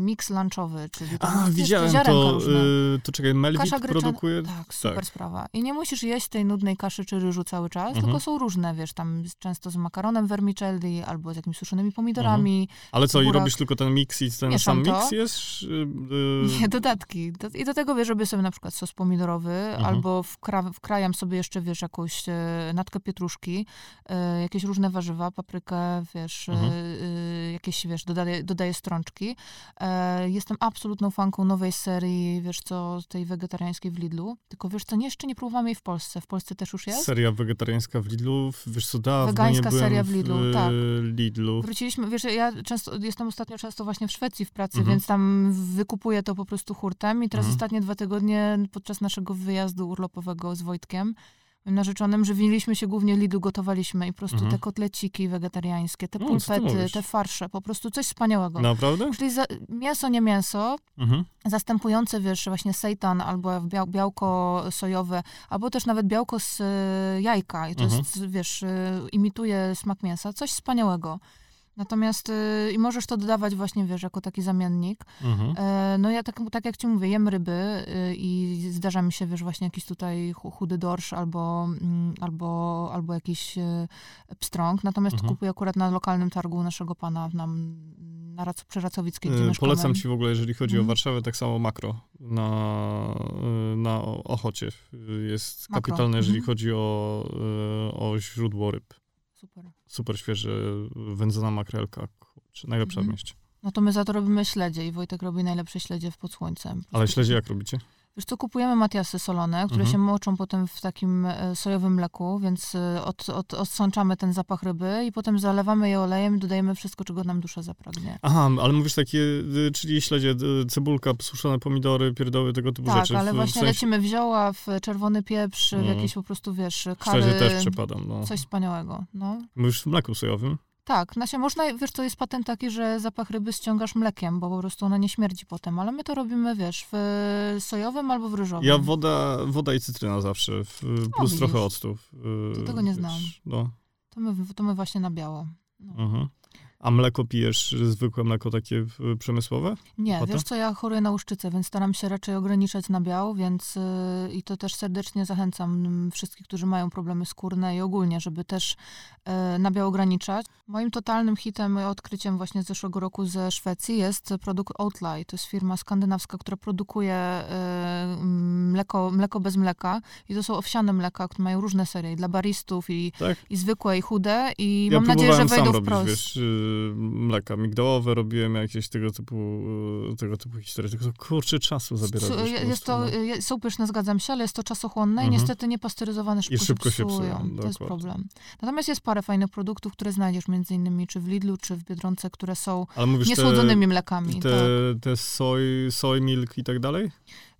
miks lunchowy, czyli tam A, widziałem to. różne. Yy, to czekaj, gryczana. produkuje? Tak, super tak. sprawa. I nie musisz jeść tej nudnej kaszy czy ryżu cały czas, Mhm. tylko są różne, wiesz, tam często z makaronem vermicelli albo z jakimiś suszonymi pomidorami. Ale co, i robisz tylko ten mix i ten Mieszam sam to. jest? Yy, yy, Nie, dodatki. Do, I do tego, wiesz, robię sobie na przykład sos pomidorowy, Mhm. albo wkra, wkrajam sobie jeszcze, wiesz, jakąś e, natkę pietruszki, e, jakieś różne warzywa, paprykę, wiesz, Mhm. e, jakieś, wiesz, dodaję, dodaję strączki. E, jestem absolutną fanką nowej serii, wiesz co, tej wegetariańskiej w Lidlu. Tylko wiesz co, nie, jeszcze nie próbowamy jej w Polsce. W Polsce też już jest? Seria wegetariańska w Lidlu. Wiesz co, dawno Wegańska nie seria w Lidlu, w tak. Lidlu. Wróciliśmy, wiesz, ja często, jestem ostatnio często właśnie w Szwecji w pracy, Mhm. więc tam wykupuję to po prostu hurtem i teraz Mhm. ostatnie dwa tygodnie podczas naszego wyjazdu urlopowego z Wojtkiem, narzeczonym, żywiliśmy się głównie Lidlu, gotowaliśmy i po prostu Mhm. te kotleciki wegetariańskie, te No, pulpety, mówisz? te farsze, po prostu coś wspaniałego. Naprawdę? Czyli za, mięso, nie mięso, Mhm. zastępujące, wiesz, właśnie seitan albo biał, białko sojowe, albo też nawet białko z e, jajka i to Mhm. jest, wiesz, e, imituje smak mięsa. Coś wspaniałego. Natomiast e, i możesz to dodawać właśnie, wiesz, jako taki zamiennik. Mhm. E, No ja tak, tak jak ci mówię, jem ryby e, i zdarza mi się, wiesz, właśnie jakiś tutaj chu- chudy dorsz albo, mm, albo, albo jakiś e, pstrąg. Natomiast Mhm. kupuję akurat na lokalnym targu naszego pana nam na Rac- przy Racowickiej, gdzie E, mieszkamy. Polecam ci w ogóle, jeżeli chodzi o Mhm. Warszawę, tak samo makro na, e, na Ochocie. Jest Makro, kapitalne, jeżeli mhm. chodzi o, e, o źródło ryb. Super. Super świeże, wędzona makrelka. Kurczę, najlepsza Mhm. w mieście. No to my za to robimy śledzie i Wojtek robi najlepsze śledzie pod słońcem. Ale śledzie jak robicie? Wiesz co, kupujemy matiasy solone, które Mhm. się moczą potem w takim e, sojowym mleku, więc e, od, od, odsączamy ten zapach ryby i potem zalewamy je olejem i dodajemy wszystko, czego nam dusza zapragnie. Aha, ale mówisz takie, y, czyli śledzie, y, cebulka, suszone pomidory, pierdoły, tego typu Tak, rzeczy. ale w, właśnie w sensie, lecimy w zioła, w czerwony pieprz, w Mhm. jakieś po prostu, wiesz, kary, śledzie też przepadam. No. coś wspaniałego. No. Mówisz w mleku sojowym? Tak, na się można, wiesz, to jest patent taki, że zapach ryby ściągasz mlekiem, bo po prostu ona nie śmierdzi potem, ale my to robimy, wiesz, w sojowym albo w ryżowym. Ja woda, woda i cytryna zawsze, w, plus widzisz. trochę octu. y, To tego nie wiesz, znam. No. To my, to my właśnie na biało. No. Mhm. A mleko pijesz, zwykłe mleko takie przemysłowe? Nie, wiesz co, ja choruję na łuszczycę, więc staram się raczej ograniczać na biał, więc yy, i to też serdecznie zachęcam wszystkich, którzy mają problemy skórne i ogólnie, żeby też yy, na biał ograniczać. Moim totalnym hitem i odkryciem właśnie z zeszłego roku ze Szwecji jest produkt Oatly. To jest firma skandynawska, która produkuje yy, mleko, mleko bez mleka i to są owsiane mleka, które mają różne serie i dla baristów i, Tak? i zwykłe i chude i ja mam nadzieję, że wejdą sam w robić, wiesz, y, mleka migdałowe, robiłem jakieś tego typu, y, tego typu historie, tylko to kurczę czasu zabiera. Po jest to, no. są pyszne, zgadzam się, ale jest to czasochłonne i Mhm. niestety niepasteryzowane szybko, szybko się się psują. psują, to jest problem. Natomiast jest parę fajnych produktów, które znajdziesz między innymi czy w Lidlu, czy w Biedronce, które są niesłodzonymi mlekami. te, Tak. te soj, soy milk i tak dalej?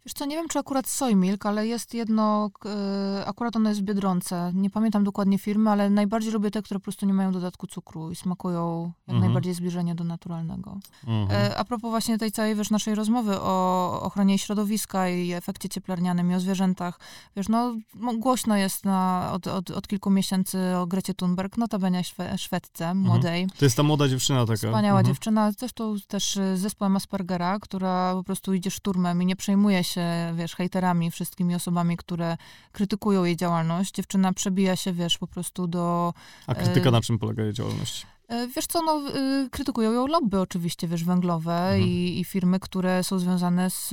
Wiesz co, nie wiem czy akurat soy milk, ale jest jedno, e, akurat ono jest w Biedronce. Nie pamiętam dokładnie firmy, ale najbardziej lubię te, które po prostu nie mają dodatku cukru i smakują jak Mhm. najbardziej zbliżenie do naturalnego. Mhm. E, A propos właśnie tej całej, wiesz, naszej rozmowy o ochronie środowiska i efekcie cieplarnianym i o zwierzętach, wiesz, no głośno jest na, od, od, od kilku miesięcy o Grecie Thunberg, notabene szwe, Szwedce, młodej. To jest ta młoda dziewczyna taka. Wspaniała Mhm. dziewczyna, zresztą też z zespołem Aspergera, która po prostu idzie szturmem i nie przejmuje się, wiesz, hejterami, wszystkimi osobami, które krytykują jej działalność. Dziewczyna przebija się, wiesz, po prostu do A krytyka e, na czym polega jej działalność? E, Wiesz co, no, y, krytykują ją lobby oczywiście, wiesz, węglowe Mhm. i, i firmy, które są związane z,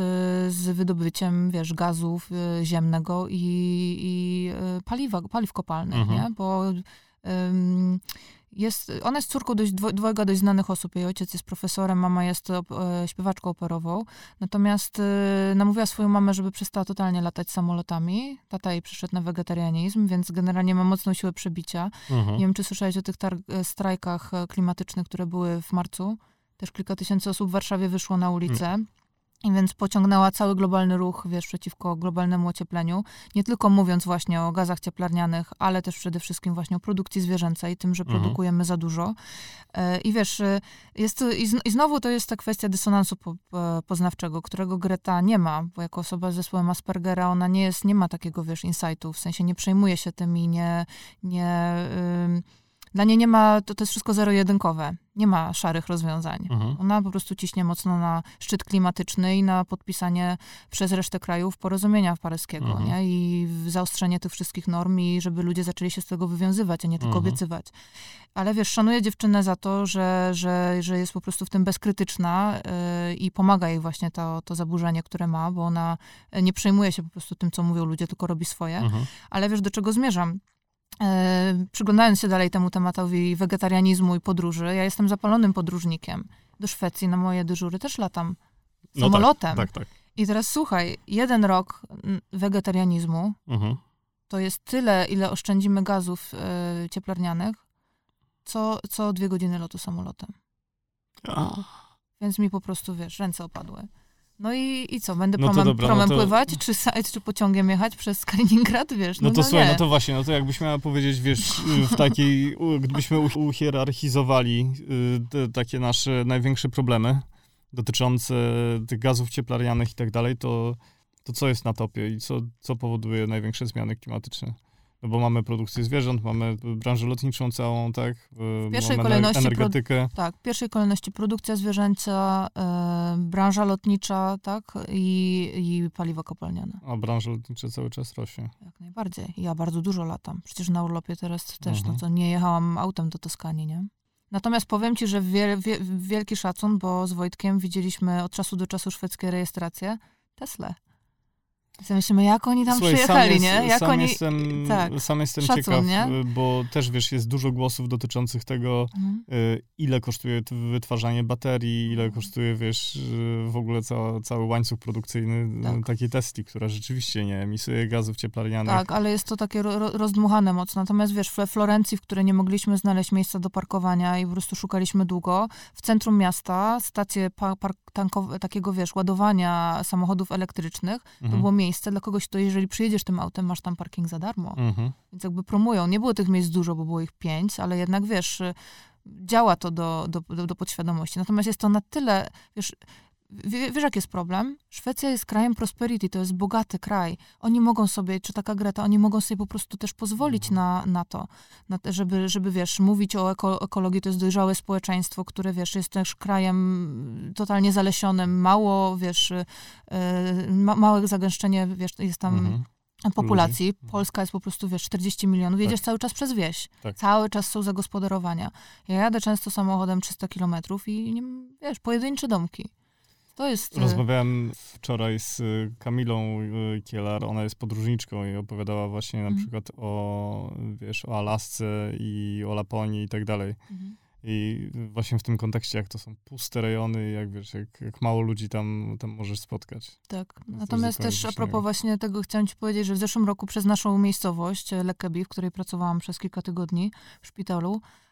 z wydobyciem, wiesz, gazów ziemnego i, i paliwa, paliw kopalnych, Mhm. nie? Bo ym, jest, ona jest córką dość, dwo- dwojga dość znanych osób. Jej ojciec jest profesorem, mama jest op, e, śpiewaczką operową. Natomiast y, namówiła swoją mamę, żeby przestała totalnie latać samolotami. Tata jej przyszedł na wegetarianizm, więc generalnie ma mocną siłę przebicia. Mhm. Nie wiem, czy słyszałeś o tych e, strajkach e, klimatycznych, które były w marcu. Też kilka tysięcy osób w Warszawie wyszło na ulicę. I więc pociągnęła cały globalny ruch, wiesz, przeciwko globalnemu ociepleniu. Nie tylko mówiąc właśnie o gazach cieplarnianych, ale też przede wszystkim właśnie o produkcji zwierzęcej, tym, że Mhm. produkujemy za dużo. E, I wiesz, e, jest, i, zn- i znowu to jest ta kwestia dysonansu po, poznawczego, którego Greta nie ma, bo jako osoba z zespołem Aspergera ona nie jest, nie ma takiego, wiesz, insightu, w sensie nie przejmuje się tym i nie, nie ym, dla niej nie ma, to, to jest wszystko zero-jedynkowe. Nie ma szarych rozwiązań. Mhm. Ona po prostu ciśnie mocno na szczyt klimatyczny i na podpisanie przez resztę krajów porozumienia paryskiego, Mhm. nie? I zaostrzenie tych wszystkich norm i żeby ludzie zaczęli się z tego wywiązywać, a nie tylko Mhm. obiecywać. Ale wiesz, szanuję dziewczynę za to, że, że, że jest po prostu w tym bezkrytyczna yy, i pomaga jej właśnie to, to zaburzenie, które ma, bo ona nie przejmuje się po prostu tym, co mówią ludzie, tylko robi swoje. Mhm. Ale wiesz, do czego zmierzam? E, przyglądając się dalej temu tematowi wegetarianizmu i podróży, ja jestem zapalonym podróżnikiem. Do Szwecji na moje dyżury też latam No samolotem. Tak, tak. I teraz słuchaj, jeden rok wegetarianizmu Mhm. to jest tyle, ile oszczędzimy gazów e, cieplarnianych, co, co dwie godziny lotu samolotem. A, Więc mi po prostu, wiesz, ręce opadły. No i, i co, będę No promem, dobra, no promem to- pływać, czy, czy pociągiem jechać przez Kaliningrad, wiesz? No to słuchaj, nie. no to właśnie, no to jakbyś miała powiedzieć, wiesz, w takiej, gdybyśmy uhierarchizowali y, te takie nasze największe problemy dotyczące tych gazów cieplarnianych i tak dalej, to, to co jest na topie i co, co powoduje największe zmiany klimatyczne? No bo mamy produkcję zwierząt, mamy branżę lotniczą całą, tak? W pierwszej mamy kolejności energetykę. Tak, w pierwszej kolejności produkcja zwierzęca, e, branża lotnicza, tak, i, i paliwo kopalniane. A branża lotnicza cały czas rośnie. Jak najbardziej. Ja bardzo dużo latam. Przecież na urlopie teraz też, Mhm. no to nie jechałam autem do Toskanii, nie? Natomiast powiem ci, że wiel, wie, wielki szacun, bo z Wojtkiem widzieliśmy od czasu do czasu szwedzkie rejestracje Tesla. Myślimy, jak oni tam Słuchaj, przyjechali, sam nie? Jest, Jak sam oni... jestem, tak. sam jestem Szacun, ciekaw, nie? y, bo też wiesz, jest dużo głosów dotyczących tego, Mhm. y, ile kosztuje wytwarzanie baterii, ile kosztuje, wiesz, y, w ogóle ca, cały łańcuch produkcyjny Tak. tak. takiej Tesli, która rzeczywiście nie emisuje gazów cieplarnianych. Tak, ale jest to takie ro, ro- rozdmuchane mocno. Natomiast wiesz, we Florencji, w której nie mogliśmy znaleźć miejsca do parkowania i po prostu szukaliśmy długo, w centrum miasta stację pa, park, tankowe, takiego, wiesz, ładowania samochodów elektrycznych, to Mhm. było miejsce dla kogoś, kto jeżeli przyjedziesz tym autem, masz tam parking za darmo. Mhm. Więc jakby promują. Nie było tych miejsc dużo, bo było ich pięć, ale jednak, wiesz, y, działa to do, do, do, do podświadomości. Natomiast jest to na tyle, wiesz, wie- wiesz, jaki jest problem? Szwecja jest krajem prosperity, to jest bogaty kraj. Oni mogą sobie, czy taka Greta, oni mogą sobie po prostu też pozwolić na, na to, na, te- żeby, żeby, wiesz, mówić o eko, ekologii, to jest dojrzałe społeczeństwo, które, wiesz, jest też krajem totalnie zalesionym, mało, wiesz, y, ma, małe zagęszczenie, wiesz, jest tam Mhm. populacji. Ludzi. Polska jest po prostu, wiesz, 40 milionów. Jedziesz cały czas przez wieś. Tak. Cały czas są zagospodarowania. Ja jadę często samochodem 300 kilometrów i, nie, wiesz, pojedyncze domki. To jest... e, Rozmawiałem wczoraj z y, Kamilą y, Kielar, ona jest podróżniczką i opowiadała właśnie na Mhm. przykład o, wiesz, o Alasce i o Laponii i tak dalej. Mhm. I właśnie w tym kontekście, jak to są puste rejony, jak wiesz, jak, jak mało ludzi tam, tam możesz spotkać. Tak. Natomiast też a propos właśnie tego chciałam ci powiedzieć, że w zeszłym roku przez naszą miejscowość, e, Lekebi, w której pracowałam przez kilka tygodni w szpitalu, e,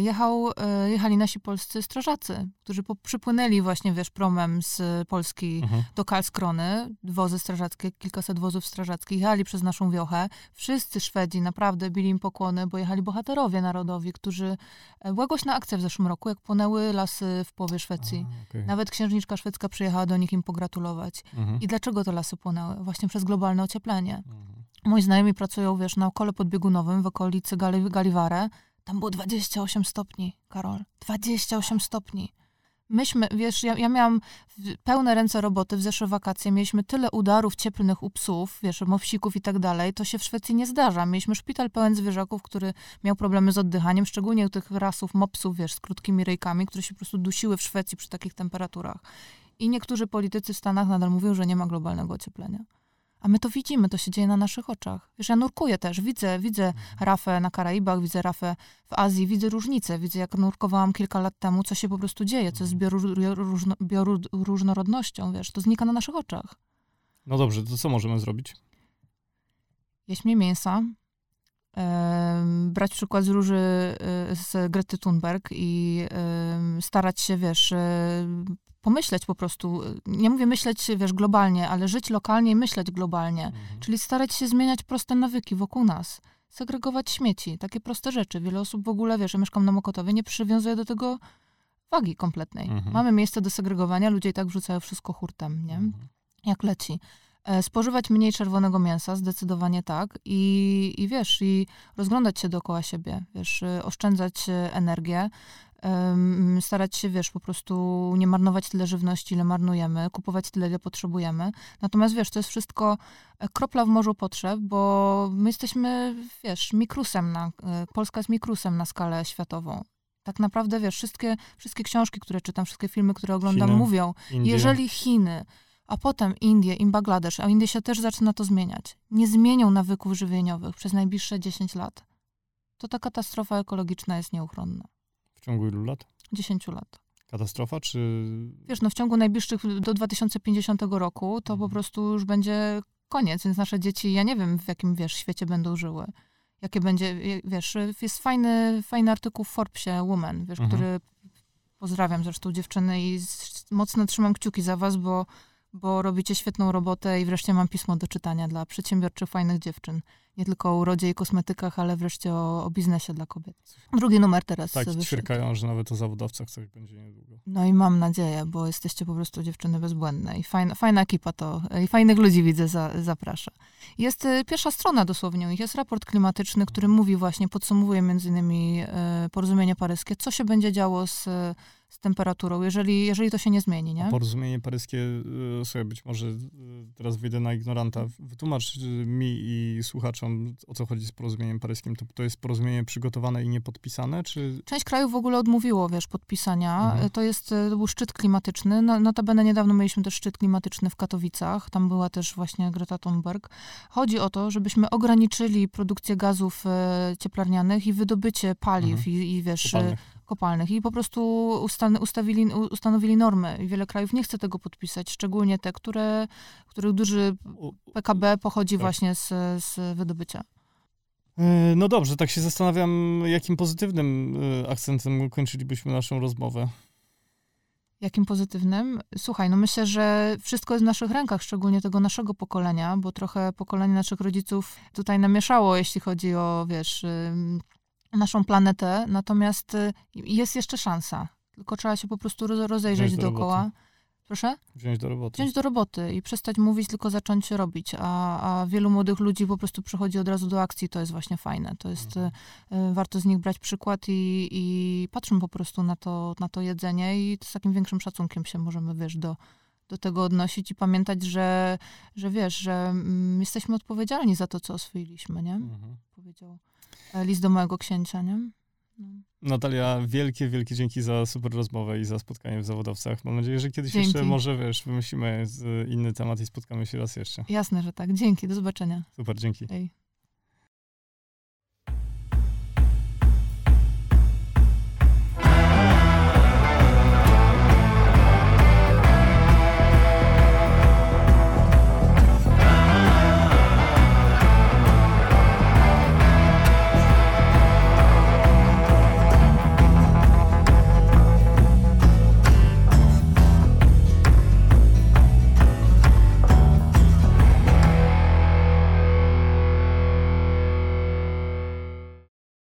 jechał, e, jechali nasi polscy strażacy, którzy po, przypłynęli właśnie, wiesz, promem z Polski Mhm. do Karlskrony, wozy strażackie, kilkaset wozów strażackich, jechali przez naszą wiochę. Wszyscy Szwedzi naprawdę bili im pokłony, bo jechali bohaterowie narodowi, którzy... e, Była głośna akcja w zeszłym roku, jak płonęły lasy w połowie Szwecji. A, okej. Nawet księżniczka szwedzka przyjechała do nich im pogratulować. Mhm. I dlaczego te lasy płonęły? Właśnie przez globalne ocieplenie. Mhm. Moi znajomi pracują, wiesz, na kole podbiegunowym w okolicy Gali Galivare. Tam było 28 stopni, Karol. 28 stopni. Myśmy, wiesz, ja, ja miałam pełne ręce roboty w zeszłe wakacje. Mieliśmy tyle udarów cieplnych u psów, wiesz, mopsików i tak dalej. To się w Szwecji nie zdarza. Mieliśmy szpital pełen zwierzaków, który miał problemy z oddychaniem, szczególnie u tych rasów mopsów, wiesz, z krótkimi rejkami, które się po prostu dusiły w Szwecji przy takich temperaturach. I niektórzy politycy w Stanach nadal mówią, że nie ma globalnego ocieplenia. A my to widzimy, to się dzieje na naszych oczach. Wiesz, ja nurkuję też, widzę, widzę rafę na Karaibach, widzę rafę w Azji, widzę różnice, widzę jak nurkowałam kilka lat temu, co się po prostu dzieje, co jest z bioru- różno- bioróżnorodnością, wiesz, to znika na naszych oczach. No dobrze, to co możemy zrobić? Jeść mniej mięsa, brać przykład z Róży, y, z Grety Thunberg i starać się, wiesz, y, pomyśleć po prostu, nie mówię myśleć, wiesz, globalnie, ale żyć lokalnie i myśleć globalnie, mhm. czyli starać się zmieniać proste nawyki wokół nas, segregować śmieci, takie proste rzeczy. Wiele osób w ogóle, wiesz, ja mieszkam na Mokotowie, nie przywiązuje do tego wagi kompletnej. Mhm. Mamy miejsce do segregowania, ludzie i tak wrzucają wszystko hurtem, nie? Mhm. Jak leci. E, spożywać mniej czerwonego mięsa, zdecydowanie tak. I, I wiesz, i rozglądać się dookoła siebie, wiesz, e, oszczędzać e, energię, starać się, wiesz, po prostu nie marnować tyle żywności, ile marnujemy, kupować tyle, ile potrzebujemy. Natomiast, wiesz, to jest wszystko kropla w morzu potrzeb, bo my jesteśmy, wiesz, mikrusem na, Polska jest mikrusem na skalę światową. Tak naprawdę, wiesz, wszystkie, wszystkie książki, które czytam, wszystkie filmy, które oglądam, Chiny, mówią, Indie. jeżeli Chiny a potem Indie i Bangladesz, a Indie się też zaczyna to zmieniać, nie zmienią nawyków żywieniowych przez najbliższe 10 lat, to ta katastrofa ekologiczna jest nieuchronna. W ciągu ilu lat? 10 lat. Katastrofa, czy... Wiesz, no w ciągu najbliższych, do 2050 roku, to po mhm. prostu już będzie koniec, więc nasze dzieci, ja nie wiem, w jakim, wiesz, świecie będą żyły. Jakie będzie, wiesz, jest fajny, fajny artykuł w Forbesie Woman, wiesz, mhm. który pozdrawiam zresztą dziewczyny i mocno trzymam kciuki za was, bo bo robicie świetną robotę i wreszcie mam pismo do czytania dla przedsiębiorczych, fajnych dziewczyn. Nie tylko o urodzie i kosmetykach, ale wreszcie o, o biznesie dla kobiet. Drugi numer teraz. Tak, ćwierkają, że nawet o zawodowcach coś będzie niedługo. No i mam nadzieję, bo jesteście po prostu dziewczyny bezbłędne i fajna, fajna ekipa to, i fajnych ludzi widzę, za, zaprasza. Jest y, pierwsza strona dosłownie, ich jest raport klimatyczny, który mówi właśnie, podsumowuje między innymi y, porozumienie paryskie, co się będzie działo z z temperaturą, jeżeli, jeżeli to się nie zmieni, nie? porozumienie paryskie, e, sobie być może e, teraz wyjdę na ignoranta, wytłumacz e, mi i słuchaczom, o co chodzi z porozumieniem paryskim. To, to jest porozumienie przygotowane i niepodpisane, czy... Część krajów w ogóle odmówiło, wiesz, podpisania. Mhm. To jest, to był szczyt klimatyczny. No, notabene niedawno mieliśmy też szczyt klimatyczny w Katowicach. Tam była też właśnie Greta Thunberg. Chodzi o to, żebyśmy ograniczyli produkcję gazów cieplarnianych i wydobycie paliw mhm. i, i, wiesz, Kopalnych kopalnych i po prostu ustan ustawili, ustanowili normy. I wiele krajów nie chce tego podpisać, szczególnie te, które, których duży PKB pochodzi tak. właśnie z, z wydobycia. E, no dobrze, tak się zastanawiam, jakim pozytywnym e, akcentem kończylibyśmy naszą rozmowę. Jakim pozytywnym? Słuchaj, no myślę, że wszystko jest w naszych rękach, szczególnie tego naszego pokolenia, bo trochę pokolenie naszych rodziców tutaj namieszało, jeśli chodzi o, wiesz, naszą planetę, natomiast y, jest jeszcze szansa. Tylko trzeba się po prostu rozejrzeć Wziąć dookoła. Do Proszę? Wziąć do roboty. Wziąć do roboty i przestać mówić, tylko zacząć robić. A, a wielu młodych ludzi po prostu przychodzi od razu do akcji, to jest właśnie fajne. To jest, mhm. y, warto z nich brać przykład i, i patrzmy po prostu na to, na to jedzenie i z takim większym szacunkiem się możemy, wiesz, do, do tego odnosić i pamiętać, że, że wiesz, że mm, jesteśmy odpowiedzialni za to, co oswoiliśmy, nie? Mhm. Powiedział list do mojego księcia, nie? No. Natalia, wielkie, wielkie dzięki za super rozmowę i za spotkanie w zawodowcach. Mam nadzieję, że kiedyś dzięki. jeszcze może, wiesz, wymyślimy inny temat i spotkamy się raz jeszcze. Jasne, że tak. Dzięki, do zobaczenia. Super, dzięki.